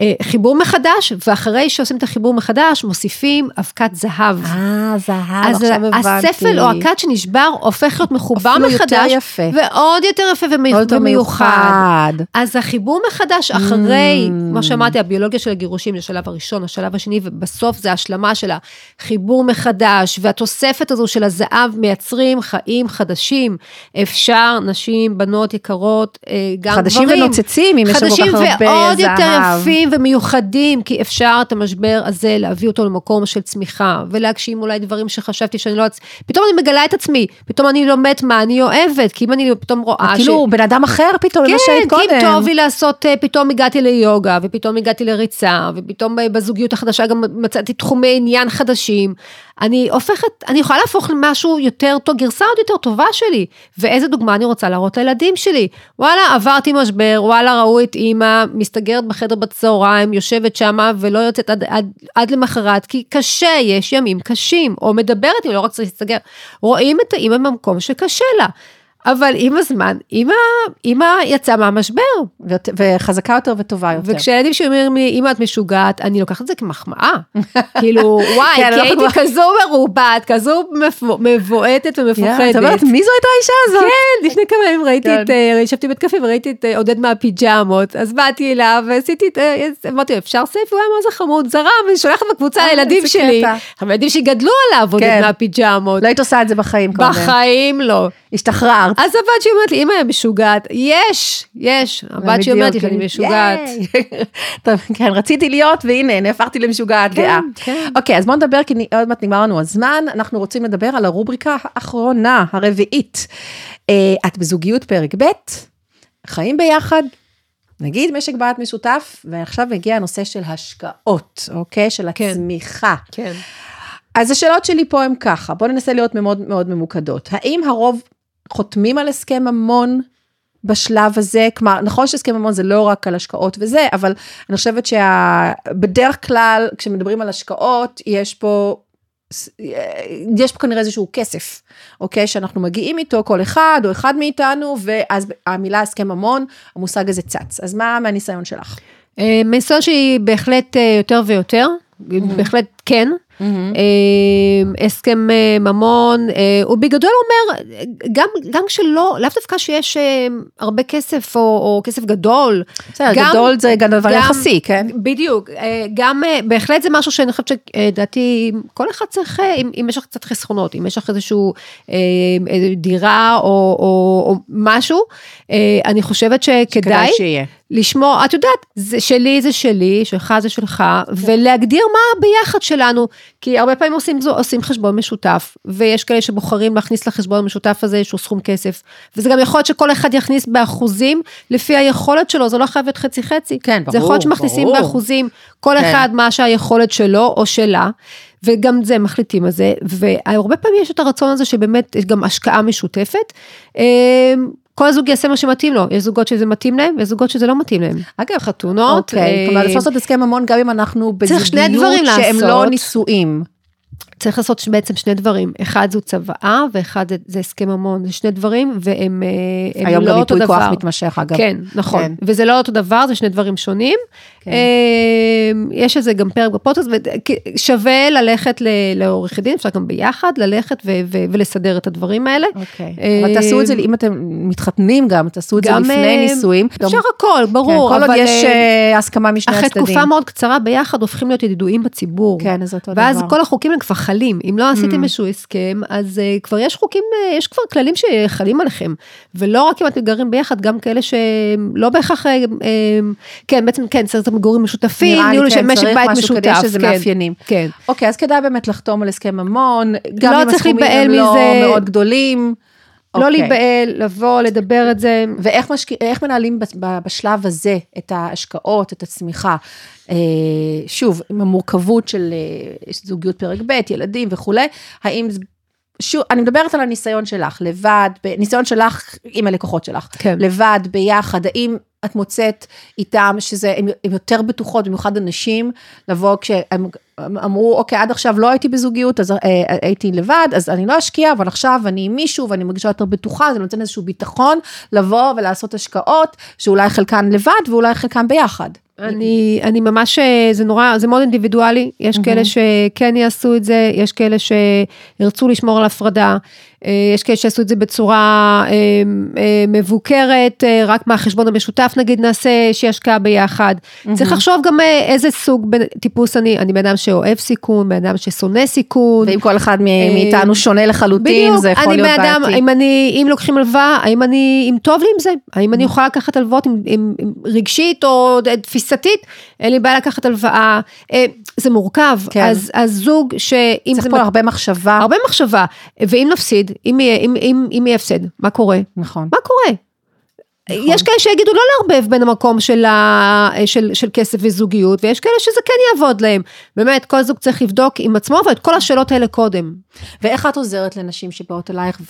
אה, חיבור מחדש, ואחרי שעושים את החיבור מחדש, מוסיפים אבקת זהב. אה, זהב, אז עכשיו הבנתי. הספל או הכת שנשבר הופך להיות מחובר אפילו יותר מחדש, יפה. ועוד יותר יפה ומיוחד. מיוחד. אז החיבור מחדש אחרי, Mm. כמו שאמרתי, הביולוגיה של הגירושים זה השלב הראשון, השלב השני, ובסוף זה השלמה של החיבור מחדש, והתוספת הזו של הזהב מייצרים חיים חדשים. אפשר, נשים, בנות יקרות, אה, גם חדשים גברים. ונוצצים, אם יש כל כך חדשים הרבה ועוד יותר זהב. יפים ומיוחדים, כי אפשר את המשבר הזה להביא אותו למקום של צמיחה, ולהגשים אולי דברים שחשבתי שאני לא... פתאום אני מגלה את עצמי, פתאום אני לומדת מה אני אוהבת, כי אם אני פתאום רואה כאילו בן אדם אחר פתאום, ממה כן, שהיית כי אם קודם. טוב לי לעשות, אה, פתאום הגעתי ליוגה, ופתאום הגעתי לריצה, ופתאום אה, בזוגיות החדשה גם מצאתי תחומי עניין חדשים. אני הופכת, אני יכולה להפוך למשהו יותר טוב, גרסה עוד יותר טובה שלי. ואיזה דוגמה אני רוצה להראות לילדים שלי. וואלה, עברתי משבר, וואלה, ראו את אימא, מסתגרת בחדר בצהריים, יושבת שמה ולא יוצאת עד, עד, עד למחרת, כי קשה, יש ימים קשים, או מדברת, אם לא רק צריך להסתגר. רואים את האימא במקום שקשה לה. אבל עם הזמן, אימא, אימא יצאה מהמשבר. וחזקה יותר וטובה יותר. וכשהילדים שלי אומרים לי, אמא את משוגעת, אני לוקחת את זה כמחמאה. כאילו, וואי, כן, כי אנחנו הייתי כבר- כזו מרובעת, כזו מבו- מבועטת ומפוחדת. את אומרת, מי זו הייתה האישה הזאת? כן, לפני כמה ימים ראיתי כן. את, אה, ישבתי בבית קפה וראיתי את אה, עודד מהפיג'מות, אז באתי אליו ועשיתי את, אה, אמרתי לו, אפשר סייף? הוא היה מה זה חמוד, זרם, ואני שולחת בקבוצה לילדים שלי. הילדים שגדלו עליו, עודד כן. מהפיג'מות. לא היית עושה את זה בחיים קודם. בחיים לא. השתחררת. אז הבת שלי אומרת לי, אמא, היא משוגעת. יש, יש. הבת שלי אומרת לי שאני בדיוק, משוגעת. טוב, כן, רציתי להיות, והנה, נהפכתי למשוגעת כן, גאה. כן. אוקיי, אז בואו נדבר, כי עוד מעט נגמר לנו הזמן, אנחנו רוצים לדבר על הרובריקה האחרונה, הרביעית. אה, את בזוגיות פרק ב', חיים ביחד, נגיד משק בית משותף, ועכשיו מגיע הנושא של השקעות, אוקיי? של כן. הצמיחה. כן. אז השאלות שלי פה הן ככה, בואו ננסה להיות מאוד מאוד ממוקדות. האם הרוב חותמים על הסכם ממון בשלב הזה? כלומר, נכון שהסכם ממון זה לא רק על השקעות וזה, אבל אני חושבת שבדרך כלל, כשמדברים על השקעות, יש פה... יש פה כנראה איזשהו כסף, אוקיי? שאנחנו מגיעים איתו, כל אחד או אחד מאיתנו, ואז המילה הסכם ממון, המושג הזה צץ. אז מה מהניסיון שלך? אה, מניסיון שלי בהחלט אה, יותר ויותר, בהחלט כן. אה, הסכם אה, ממון, אה, הוא בגדול אומר, גם, גם כשלא, לאו דווקא שיש אה, הרבה כסף או, או כסף גדול. בסדר, גדול זה גם דבר יחסי, כן? בדיוק, אה, גם אה, בהחלט זה משהו שאני חושבת שלדעתי כל אחד צריך, אה, אם, אם יש לך קצת חסכונות, אם יש לך איזשהו אה, דירה או, או, או משהו, אה, אני חושבת שכדאי כדאי שיהיה. לשמור, את יודעת, זה שלי זה שלי, שלך זה שלך, ולהגדיר מה ביחד שלנו, כי הרבה פעמים עושים, עושים חשבון משותף, ויש כאלה שבוחרים להכניס לחשבון המשותף הזה איזשהו סכום כסף, וזה גם יכול להיות שכל אחד יכניס באחוזים לפי היכולת שלו, זה לא חייב להיות חצי חצי, כן, זה יכול ברור, להיות שמכניסים ברור. באחוזים, כל כן. אחד מה שהיכולת שלו או שלה. וגם זה מחליטים על זה, והרבה פעמים יש את הרצון הזה שבאמת יש גם השקעה משותפת. כל זוג יעשה מה שמתאים לו, יש זוגות שזה מתאים להם, ויש זוגות שזה לא מתאים להם. אגב, חתונות, אוקיי, אה, כלומר, אפשר לעשות הסכם ממון גם אם אנחנו בזוגיות שהם לא. נישואים. צריך לעשות בעצם שני דברים, אחד זו צוואה ואחד זה- זה הסכם ממון, זה שני דברים והם אה, הם היום לא גם אותו ייפוי כוח דבר. מתמשך, אגב. כן, נכון, כן. וזה לא אותו דבר, זה שני דברים שונים. כן. אה, יש איזה גם פרק בפודקאסט, שווה ללכת לעורך דין, אפשר גם ביחד ללכת ו- ו- ולסדר את הדברים האלה. אוקיי. אה, אבל תעשו את זה, אם אתם מתחתנים גם, תעשו את זה גם, לפני אה, נישואים. גם- אפשר הכל, כן, ברור, כל עוד יש אה, הסכמה משני אחרי הצדדים. תקופה מאוד קצרה ביחד הופכים להיות ידידועים בציבור. כן, אז זה אותו ואז דבר. כל החוקים הם כבר חלים, אם לא עשיתם איזשהו הסכם, אז כבר יש חוקים, יש כבר כללים שחלים עליכם, ולא רק אם אתם גרים ביחד, גם כאלה שלא בהכרח, כן, בעצם כן, צריך את המגורים משותפים, נראה לי, ניהול כן, של משק צריך בית משהו כדי משותף, שזה כן, מאפיינים. כן. אוקיי, אז כדאי באמת לחתום על הסכם ממון, גם לא אם צריך הסכומים הם לא. מאוד גדולים. לא אוקיי. להיבהל, לבוא, לדבר את זה. ואיך משק... מנהלים בשלב הזה את ההשקעות, את הצמיחה? אה, שוב, עם המורכבות של אה, זוגיות פרק ב', ילדים וכולי, האם, שוב, אני מדברת על הניסיון שלך, לבד, ניסיון שלך עם הלקוחות שלך, כן. לבד, ביחד, האם את מוצאת איתם שזה, הן יותר בטוחות, במיוחד הנשים, לבוא כשהם אמרו, אוקיי, עד עכשיו לא הייתי בזוגיות, אז אה, הייתי לבד, אז אני לא אשקיע, אבל עכשיו אני עם מישהו ואני מרגישה יותר בטוחה, זה נותן איזשהו ביטחון לבוא ולעשות השקעות, שאולי חלקן לבד ואולי חלקן ביחד. אני, אני ממש, אה, זה נורא, זה מאוד אינדיבידואלי, יש כאלה שכן יעשו את זה, יש כאלה שירצו לשמור על הפרדה, יש כאלה שיעשו את זה בצורה אה, אה, מבוקרת, אה, רק מהחשבון המשותף נגיד נעשה איזושהי השקעה ביחד. צריך לחשוב גם אה, איזה סוג טיפוס אני, אני בן אדם שאוהב סיכון, בן אדם ששונא סיכון. ואם כל אחד מאיתנו שונה לחלוטין, בדיוק, זה יכול להיות בעייתי. אם אני, אם לוקחים הלוואה, האם אני, אם טוב לי עם זה, האם אני יכולה לקחת הלוואות עם, עם, עם רגשית או תפיסתית, אין לי בעיה לקחת הלוואה, אה, זה מורכב, כן. אז, אז זוג שאם צריך זה, פה מ- הרבה מחשבה. הרבה מחשבה, ואם נפסיד, אם יהיה, אם, אם, אם יהיה הפסד, מה קורה? נכון. מה קורה? נכון. יש כאלה שיגידו לא לערבב בין המקום של, ה, של, של כסף וזוגיות, ויש כאלה שזה כן יעבוד להם. באמת, כל זוג צריך לבדוק עם עצמו ואת כל השאלות האלה קודם. ואיך את עוזרת לנשים שבאות אלייך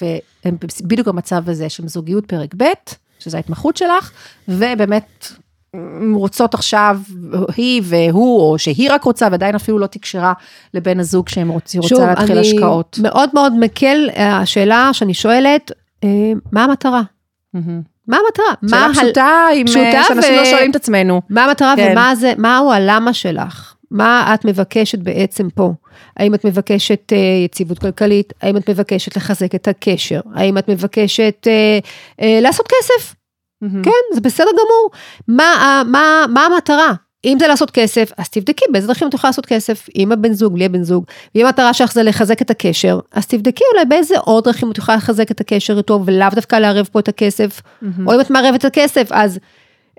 והן בדיוק במצב הזה של זוגיות פרק ב', שזו ההתמחות שלך, ובאמת רוצות עכשיו, היא והוא, או שהיא רק רוצה, ועדיין אפילו לא תקשרה לבן הזוג שהם רוצים, רוצה להתחיל השקעות. מאוד מאוד מקל, אה, השאלה שאני שואלת, אה, מה המטרה? מה המטרה? מה שאלה ה- פשוטה, עם, פשוטה אה, שאנשים ו- לא שואלים את עצמנו. מה המטרה כן. ומה זה, מהו הלמה שלך? מה את מבקשת בעצם פה? האם את מבקשת אה, יציבות כלכלית? האם את מבקשת לחזק את הקשר? האם את מבקשת אה, אה, לעשות כסף? מהמם. כן, זה בסדר גמור. מה, מה, מה המטרה? אם זה לעשות כסף, אז תבדקי באיזה דרכים את יכולה לעשות כסף, עם הבן זוג, בלי הבן זוג. ואם המטרה שלך זה לחזק את הקשר, אז תבדקי אולי באיזה עוד דרכים את יכולה לחזק את הקשר איתו, ולאו דווקא לערב פה את הכסף. או אם את מערבת את הכסף, אז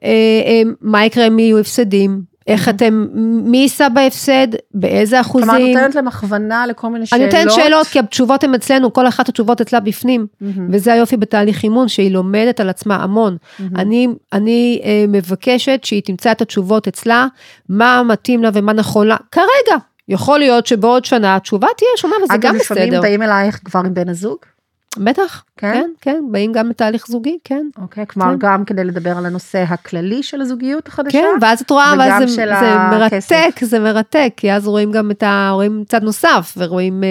אה, אה, מה יקרה אם יהיו הפסדים? איך אתם, מי יישא בהפסד? באיזה אחוזים? כלומר, את נותנת להם הכוונה לכל מיני אני שאלות. נותנת שאלות, כי התשובות הן אצלנו, כל אחת התשובות אצלה בפנים. מהמם. וזה היופי בתהליך אימון, שהיא לומדת על עצמה המון. אני, אני אה, מבקשת שהיא תמצא את התשובות אצלה, מה מתאים לה ומה נכון לה, כרגע. יכול להיות שבעוד שנה התשובה תהיה שונה, וזה אגב, גם לפעמים בסדר. באים אלייך כבר עם בן הזוג? בטח, כן? כן, כן, באים גם בתהליך זוגי, כן. אוקיי, כלומר, כן. גם כדי לדבר על הנושא הכללי של הזוגיות החדשה? כן, ואז את רואה, ואז זה, זה הכסף. מרתק, זה מרתק, כי אז רואים גם את ה... רואים צד נוסף, ורואים אה,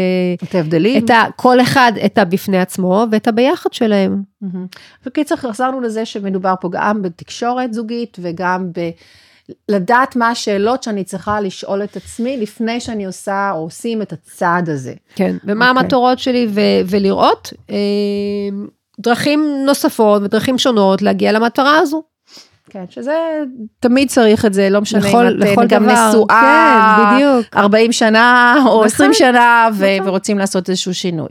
את ההבדלים? את ה... כל אחד את הבפני עצמו, ואת הביחד שלהם. מהמם. בקיצר, חזרנו לזה שמדובר פה גם בתקשורת זוגית וגם ב... לדעת מה השאלות שאני צריכה לשאול את עצמי לפני שאני עושה או עושים את הצעד הזה. כן, ומה אוקיי. המטרות שלי, ו- ולראות אה, דרכים נוספות ודרכים שונות להגיע למטרה הזו. כן, שזה תמיד צריך את זה, לא משנה לכל- אם את לכל גם דבר. נשואה, כן, בדיוק. 40 שנה או נכון, 20 שנה, ו- נכון. ורוצים לעשות איזשהו שינוי.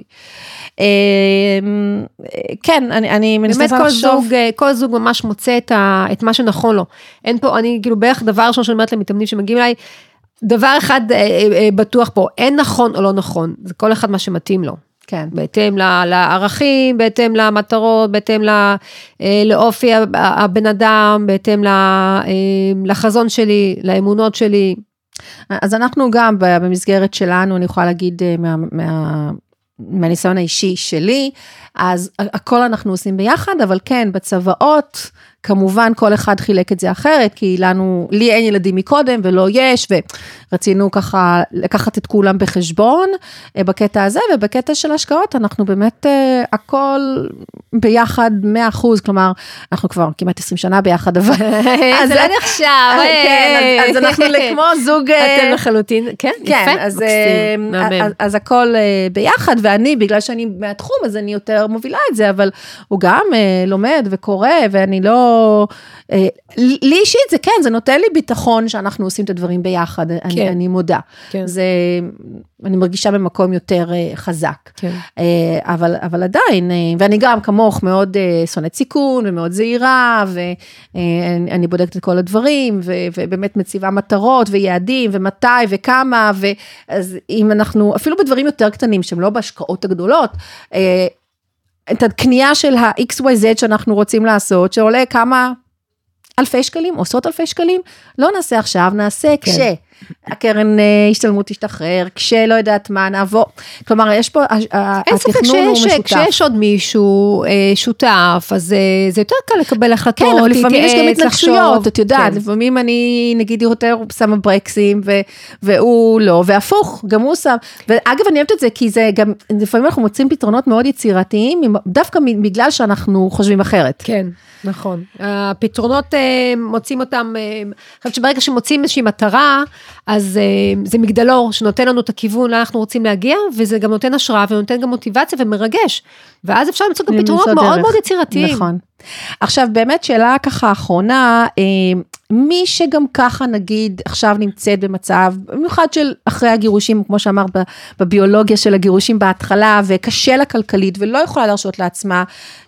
אה, כן, אני, אני באמת מנסה כל לחשוב, זוג, אה, כל זוג ממש מוצא את, ה, את מה שנכון לו. אין פה, אני כאילו בערך דבר ראשון שאני אומרת למתאמנים שמגיעים אליי, דבר אחד אה, אה, בטוח פה, אין נכון או לא נכון, זה כל אחד מה שמתאים לו. כן, בהתאם לערכים, בהתאם למטרות, בהתאם אה, לאופי הבן אדם, בהתאם אה, לחזון שלי, לאמונות שלי. אז אנחנו גם במסגרת שלנו, אני יכולה להגיד אה, מה, מה, מהניסיון האישי שלי, אז הכל אנחנו עושים ביחד, אבל כן, בצוואות, כמובן כל אחד חילק את זה אחרת, כי לנו, לי אין ילדים מקודם ולא יש, ורצינו ככה לקחת את כולם בחשבון אה, בקטע הזה, ובקטע של השקעות אנחנו באמת אה, הכל ביחד 100%, כלומר, אנחנו כבר כמעט 20 שנה ביחד, אבל... זה לא נחשב. כן, אז, אז אנחנו כמו זוג... אה, אתם לחלוטין, כן, כן, יפה, אז, מקסים, אה, מהמם. אז, אז הכל אה, ביחד, ואני, בגלל שאני מהתחום, אז אני יותר מובילה את זה, אבל הוא גם אה, לומד וקורא, ואני לא... אה, לי אישית זה כן, זה נותן לי ביטחון שאנחנו עושים את הדברים ביחד, אני, כן. אני מודה. כן. זה, אני מרגישה במקום יותר אה, חזק. כן. אה, אבל, אבל עדיין, ואני גם כמוך מאוד שונאת סיכון ומאוד זהירה, ואני אני בודקת את כל הדברים, ו, ובאמת מציבה מטרות ויעדים, ומתי וכמה, ואז אם אנחנו, אפילו בדברים יותר קטנים שהם לא בהשקעות הגדולות, את הקנייה של ה-XYZ שאנחנו רוצים לעשות, שעולה כמה אלפי שקלים, עשרות אלפי שקלים, לא נעשה עכשיו, נעשה כן. כש. הקרן אה, השתלמות תשתחרר, כשלא יודעת מה, נעבור, כלומר, יש פה, התכנון הוא משותף. כשיש עוד מישהו אה, שותף, אז אה, זה יותר קל לקבל החלטות, כן, אבל לפעמים יש גם התנגשויות. את יודעת, כן. לפעמים אני נגיד יותר שמה ברקסים והוא לא, והפוך, גם הוא שם. ואגב, אני אוהבת את זה כי זה גם, לפעמים אנחנו מוצאים פתרונות מאוד יצירתיים, דווקא בגלל שאנחנו חושבים אחרת. כן, נכון. הפתרונות, מוצאים אותם, אני חושבת שברגע שמוצאים איזושהי מטרה, אז אה, זה מגדלור שנותן לנו את הכיוון לאן אנחנו רוצים להגיע, וזה גם נותן השראה ונותן גם מוטיבציה ומרגש. ואז אפשר למצוא גם פתרונות מאוד דרך. מאוד יצירתיים. נכון. עכשיו, באמת שאלה ככה אחרונה, אה, מי שגם ככה נגיד עכשיו נמצאת במצב, במיוחד של אחרי הגירושים, כמו שאמרת בביולוגיה של הגירושים בהתחלה, וקשה לה כלכלית ולא יכולה להרשות לעצמה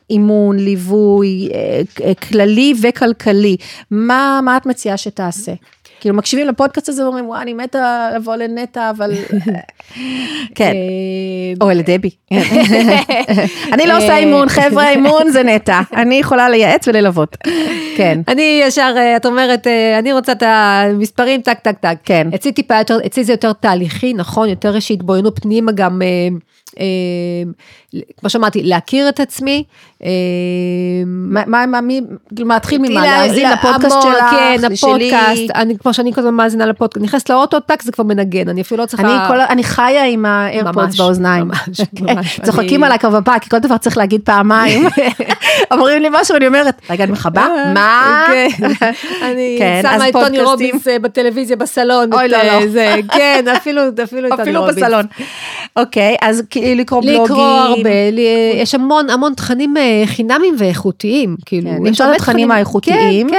אימון, ליווי, אה, כללי וכלכלי, מה, מה את מציעה שתעשה? כאילו מקשיבים לפודקאסט הזה ואומרים, וואי, אני מתה לבוא לנטע, אבל... כן. אה, או לדבי. אני לא עושה אימון, חבר'ה, אימון זה נטע. אני יכולה לייעץ וללוות. כן. אני ישר, אה, את אומרת, אה, אני רוצה את המספרים, טק, טק, טק. כן. אצלי טיפה יותר, אצלי זה יותר תהליכי, נכון, יותר יש התבוננות פנימה גם, אה, אה, כמו שאמרתי, להכיר את עצמי. אה, מה, מה, מי, כאילו, להתחיל ממה? לה- להאזין לה- לפודקאסט שלך, כן? הפודקאסט, אני, כמו שאני כל הזמן מאזינה לפודקאסט, נכנסת לאוטו, טק, זה כבר מנגן, אני אפילו לא צריכה... אני, אני חיה עם האיירפודס באוזניים. ממש, כן, ממש. צוחקים אני- עליי כבר בפעם, כי כל דבר צריך להגיד פעמיים. אומרים לי משהו ואני אומרת, רגע, אני מכבה? מה? כן, אני כן, שמה את טוני. רובינס אה, בטלוויזיה בסלון. אוי, לא, אה, לא. זה, כן, אפילו, אפילו את טוני אפילו רובינס. בסלון. אוקיי, אז כאילו לקרוא בלוגים. לקרוא הרבה, לי- יש המון המון תכנים אה, חינמיים ואיכותיים, כאילו. כן, יש הרבה התכנים האיכותיים. כן,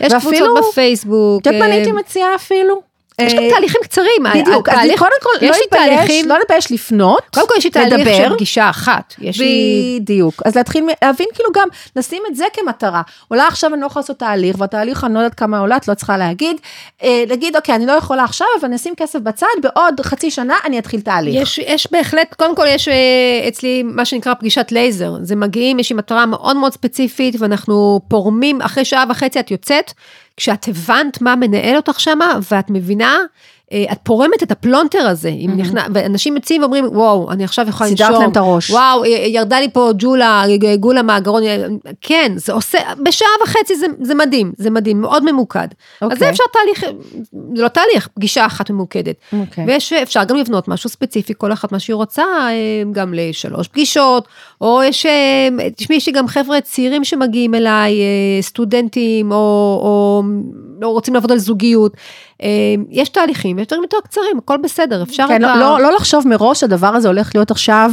כן. יש קבוצות בפייסבוק. את יודעת מה אה, הייתי מציעה אפילו? יש גם אה, תהליכים קצרים. בדיוק, אז קודם כל, לא יש לי להתבייש, תהליכים, לא להתבייש לפנות, קודם כל יש לי תהליך לדבר. של פגישה אחת. יש לי... בדיוק, אז להתחיל להבין כאילו גם, לשים את זה כמטרה. אולי עכשיו אני לא יכולה לעשות תהליך, והתהליך אני לא יודעת כמה עולה, את לא צריכה להגיד, אה, להגיד, אוקיי, אני לא יכולה עכשיו, אבל אני אשים כסף בצד, בעוד חצי שנה אני אתחיל תהליך. יש, יש בהחלט, קודם כל יש אה, אצלי מה שנקרא פגישת לייזר, זה מגיעים, יש לי מטרה מאוד מאוד ספציפית ואנחנו פורמים, אחרי שעה וחצי את יוצאת, כשאת הבנת מה מנהל אותך שמה ואת מבינה, את פורמת את הפלונטר הזה, אם נכנע, ואנשים יוצאים ואומרים, וואו, אני עכשיו יכולה סידרת לנשום, להם את הראש. וואו, אה, ירדה לי פה ג'ולה, אה, גולה מהגרון, אה, כן, זה עושה, בשעה וחצי זה, זה מדהים, זה מדהים, מאוד ממוקד. אז אוקיי. זה אפשר תהליך, זה לא תהליך, פגישה אחת ממוקדת. אוקיי. ויש, אפשר גם לבנות משהו ספציפי, כל אחת מה שהיא רוצה, אה, גם לשלוש פגישות, או יש, אה, תשמעי, יש לי גם חבר'ה צעירים שמגיעים אליי, אה, סטודנטים, או, או לא רוצים לעבוד על זוגיות. אה, יש תהליכים, יש דברים יותר קצרים, הכל בסדר, אפשר כן, לא, לא, לא לחשוב מראש שהדבר הזה הולך להיות עכשיו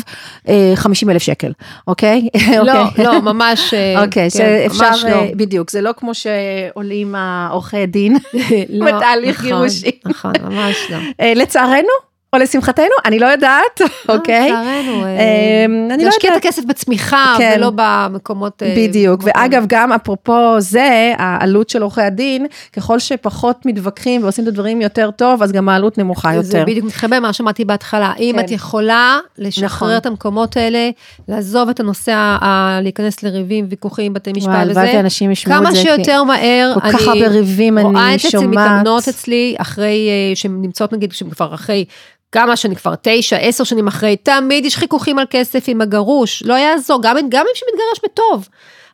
50 אלף שקל, אוקיי? לא, אוקיי. לא, ממש, אה, אוקיי, כן, שאפשר, ממש לא. אה, בדיוק, זה לא כמו שעולים העורכי דין לא, בתהליך נכון, גירושים. נכון, ממש לא. אה, לצערנו, או לשמחתנו, אני לא יודעת, אוקיי? לצערנו, אה, אה, אני לא להשקיע את יודעת. הכסף בצמיחה, כן. ולא במקומות... אה, בדיוק, ואגב, גם אפרופו זה, העלות של עורכי הדין, ככל שפחות מתווכחים ועושים את הדברים יותר טוב, אז גם העלות נמוכה זה יותר. בדיוק מתחבר מה שאמרתי בהתחלה, אם כן. את יכולה לשחרר נכון. את המקומות האלה, לעזוב את הנושא, להיכנס לריבים, ויכוחים, בתי משפט וזה, הלוואי כמה זה, שיותר מהר, כל כך הרבה ריבים אני רואה את שומעת. מתאמנות אצלי, אחרי, אה, שהן נמצאות נגיד, שהן כבר אחרי, כמה שנים כבר, תשע, עשר שנים אחרי, תמיד יש חיכוכים על כסף עם הגרוש, לא יעזור, גם, גם אם שמתגרש בטוב.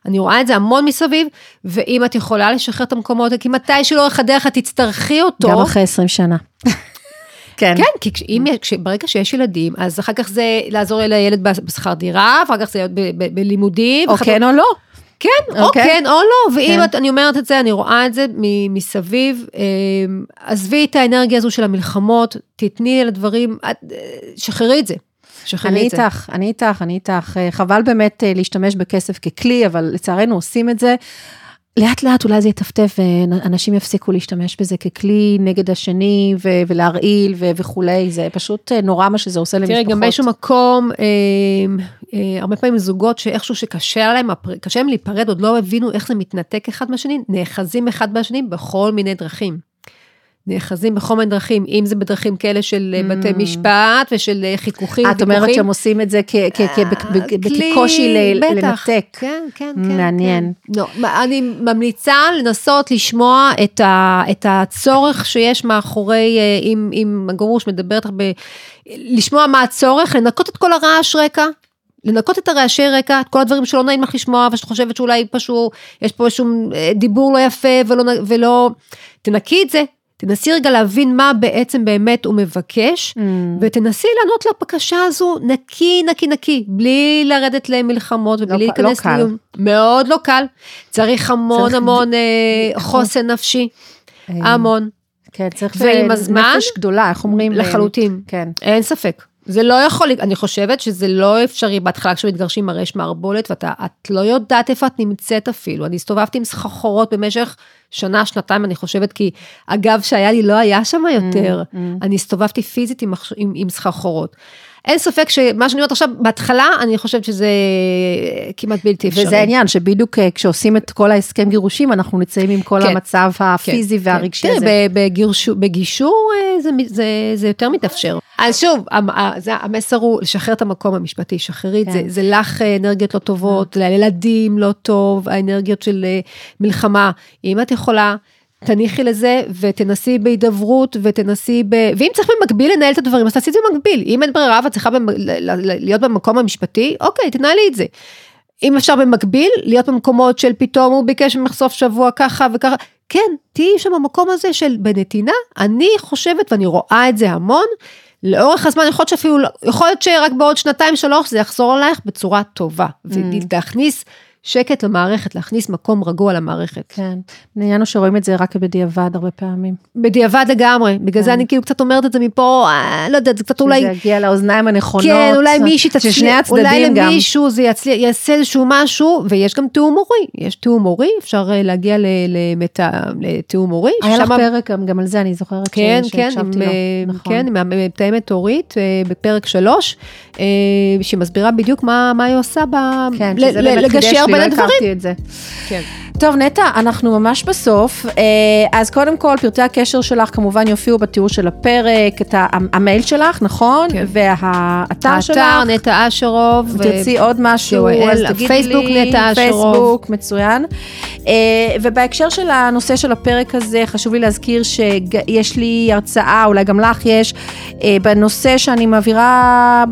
אני רואה את זה המון מסביב, ואם את יכולה לשחרר את המקומות, כי מתי שלאורך הדרך את תצטרכי אותו. גם אחרי 20 שנה. כן. כן, כי כש- אם, כש- ברגע שיש ילדים, אז אחר כך זה לעזור לילד בשכר דירה, אחר כך זה להיות בלימודים. או כן או לא. כן, או אוקיי. כן או לא, ואם כן. את, אני אומרת את זה, אני רואה את זה מ- מסביב, אמ, עזבי את האנרגיה הזו של המלחמות, תתני לדברים, שחררי את זה. אני. איתך, אני איתך, אני איתך. אה, חבל באמת אה, להשתמש בכסף ככלי, אבל לצערנו עושים את זה. לאט לאט אולי זה יטפטף ואנשים יפסיקו להשתמש בזה ככלי נגד השני ו- ולהרעיל ו- וכולי, זה פשוט אה, נורא מה שזה עושה למשפחות. תראי, גם באיזשהו מקום, אה, אה, הרבה פעמים זוגות שאיכשהו שקשה להם, קשה להם להיפרד, עוד לא הבינו איך זה מתנתק אחד מהשני, נאחזים אחד בשני בכל מיני דרכים. נאחזים בכל מיני דרכים, אם זה בדרכים כאלה של Mm. בתי משפט ושל אה, חיכוכים, את אומרת. שהם עושים את זה אה, כקושי ל- בטח. לנתק. כן, כן, כן. מעניין. כן. לא, אני ממליצה לנסות לשמוע את, ה, את הצורך שיש מאחורי, אה, אם, אם הגרוש מדבר איתך. לשמוע מה הצורך, לנקות את כל הרעש רקע. לנקות את הרעשי רקע, את כל הדברים שלא נעים לך לשמוע, ושאת חושבת שאולי פשוט, יש פה איזשהו אה, דיבור לא יפה ולא, ולא, תנקי את זה, תנסי רגע להבין מה בעצם באמת הוא מבקש, Mm. ותנסי לענות לבקשה הזו נקי, נקי, נקי, בלי לרדת למלחמות ובלי לא ק- לא להיכנס קל. לאיום. מאוד לא קל. צריך המון צריך המון אה, חוסן נפשי, אה, המון, כן, צריך ועם אה, הזמן, נפש גדולה, איך אומרים? לחלוטין. כן. אין ספק. זה לא יכול, אני חושבת שזה לא אפשרי בהתחלה כשמתגרשים הרי יש מערבולת ואתה את לא יודעת איפה את נמצאת אפילו. אני הסתובבתי עם סחרחורות במשך שנה, שנתיים, אני חושבת, כי הגב שהיה לי לא היה שם יותר. Mm, אני הסתובבתי פיזית עם סחרחורות. אין ספק שמה שאני אומרת עכשיו, בהתחלה אני חושבת שזה כמעט בלתי אפשרי. וזה העניין, שבדיוק אה, כשעושים את כל ההסכם גירושים, אנחנו נמצאים עם כל כן. המצב כן, הפיזי כן. והרגשי תראי, הזה. ב- בגירשו- בגישור אה, זה, זה, זה יותר מתאפשר. אז שוב, זה- המסר הוא לשחרר את המקום המשפטי, שחררי את כן. זה, זה לך אה, אנרגיות לא טובות, לילדים לא טוב, האנרגיות של מלחמה. אם את יכולה... תניחי לזה ותנסי בהידברות ותנסי ב... ואם צריך במקביל לנהל את הדברים, אז תעשי את זה במקביל. אם אין ברירה ואת צריכה במ... להיות במקום המשפטי, אוקיי, תנהלי את זה. אם אפשר במקביל, להיות במקומות של פתאום הוא ביקש ממך סוף שבוע ככה וככה, כן, תהיי שם במקום הזה של בנתינה, אני חושבת ואני רואה את זה המון, לאורך הזמן יכול להיות שאפילו, לא- יכול להיות שרק בעוד שנתיים שלוש זה יחזור עלייך בצורה טובה, ולהכניס שקט למערכת, להכניס מקום רגוע למערכת. כן. הוא שרואים את זה רק בדיעבד הרבה פעמים. בדיעבד לגמרי, בגלל זה כן. אני כאילו קצת אומרת את זה מפה, אה, לא יודעת, זה קצת אולי... שזה יגיע לאוזניים הנכונות. כן, אולי מישהי תצליח, הצדדים אולי גם. למישהו זה יצליח, יעשה איזשהו משהו, ויש גם תיאום הורי, יש תיאום הורי, אפשר אה, להגיע לתיאום הורי. היה לך ששמה- פרק גם, על זה, אני זוכרת ש- כן, כן, עם, שהקשבתי לו. אה, נכון. כן, עם המתאמת הורית אה, בפרק שלוש, שהיא מסבירה בדיוק מה, מה היא עושה ב... כן, ל- זה חידש לגשר לי, בין לא הדברים. הכרתי את זה. כן. טוב, נטע, אנחנו ממש בסוף. אה, אז קודם כל, פרטי הקשר שלך כמובן יופיעו בתיאור של הפרק, את המייל שלך, נכון? כן. והאתר שלך. האתר נטע אשרוב. ו- תרצי עוד משהו, אז תגידי לי. הפייסבוק נטע אשרוב. פייסבוק, מצוין. אה, ובהקשר של הנושא של הפרק הזה, חשוב לי להזכיר שיש לי הרצאה, אולי גם לך יש, אה, בנושא שאני מעבירה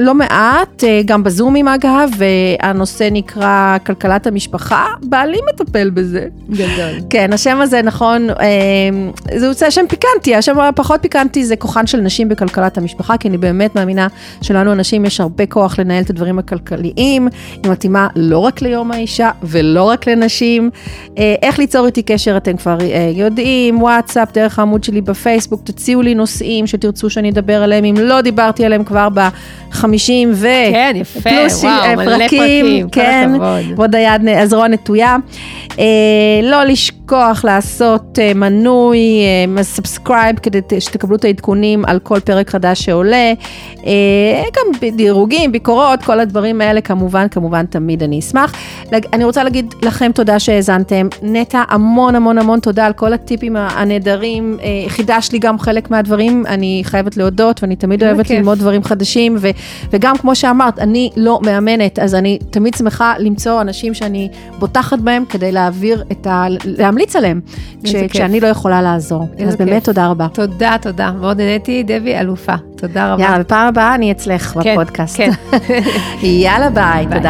לא מעט, גם בזומים אגב, והנושא נקרא כלכלת המשפחה, בעלי מטפל בזה. גדול. כן, השם הזה נכון, אה, זה יוצא שם פיקנטי, השם הפחות פיקנטי זה כוחן של נשים בכלכלת המשפחה, כי אני באמת מאמינה שלנו הנשים יש הרבה כוח לנהל את הדברים הכלכליים, היא מתאימה לא רק ליום האישה ולא רק לנשים. אה, איך ליצור איתי קשר אתם כבר אה, יודעים, וואטסאפ, דרך העמוד שלי בפייסבוק, תציעו לי נושאים שתרצו שאני אדבר עליהם, אם לא דיברתי עליהם כבר ב-50 ו... כן, יפה, פלוס וואו, אה, מלא פרקים, כל כן, הכבוד. ועוד היד, הזרוע נטויה. אה, לא לשכוח לעשות אה, מנוי, אה, subscribe, כדי שתקבלו את העדכונים על כל פרק חדש שעולה. אה, גם דירוגים, ביקורות, כל הדברים האלה, כמובן, כמובן, תמיד אני אשמח. לג- אני רוצה להגיד לכם תודה שהאזנתם. נטע, המון המון המון תודה על כל הטיפים הנהדרים. אה, חידשת לי גם חלק מהדברים, אני חייבת להודות, ואני תמיד אוהבת כיף. ללמוד דברים חדשים, ו, וגם כמו שאמרת, אני לא מאמנת, אז אני תמיד שמחה למצוא אנשים שאני בוטחת בהם כדי להעביר את ה... להמליץ עליהם, כש, כיף. כשאני לא יכולה לעזור. אז באמת כיף. תודה רבה. תודה, תודה. מאוד נהניתי, דבי, אלופה. תודה רבה. יאללה, בפעם הבאה אני אצלך כן, בפודקאסט. כן. יאללה, ביי, ביי. תודה.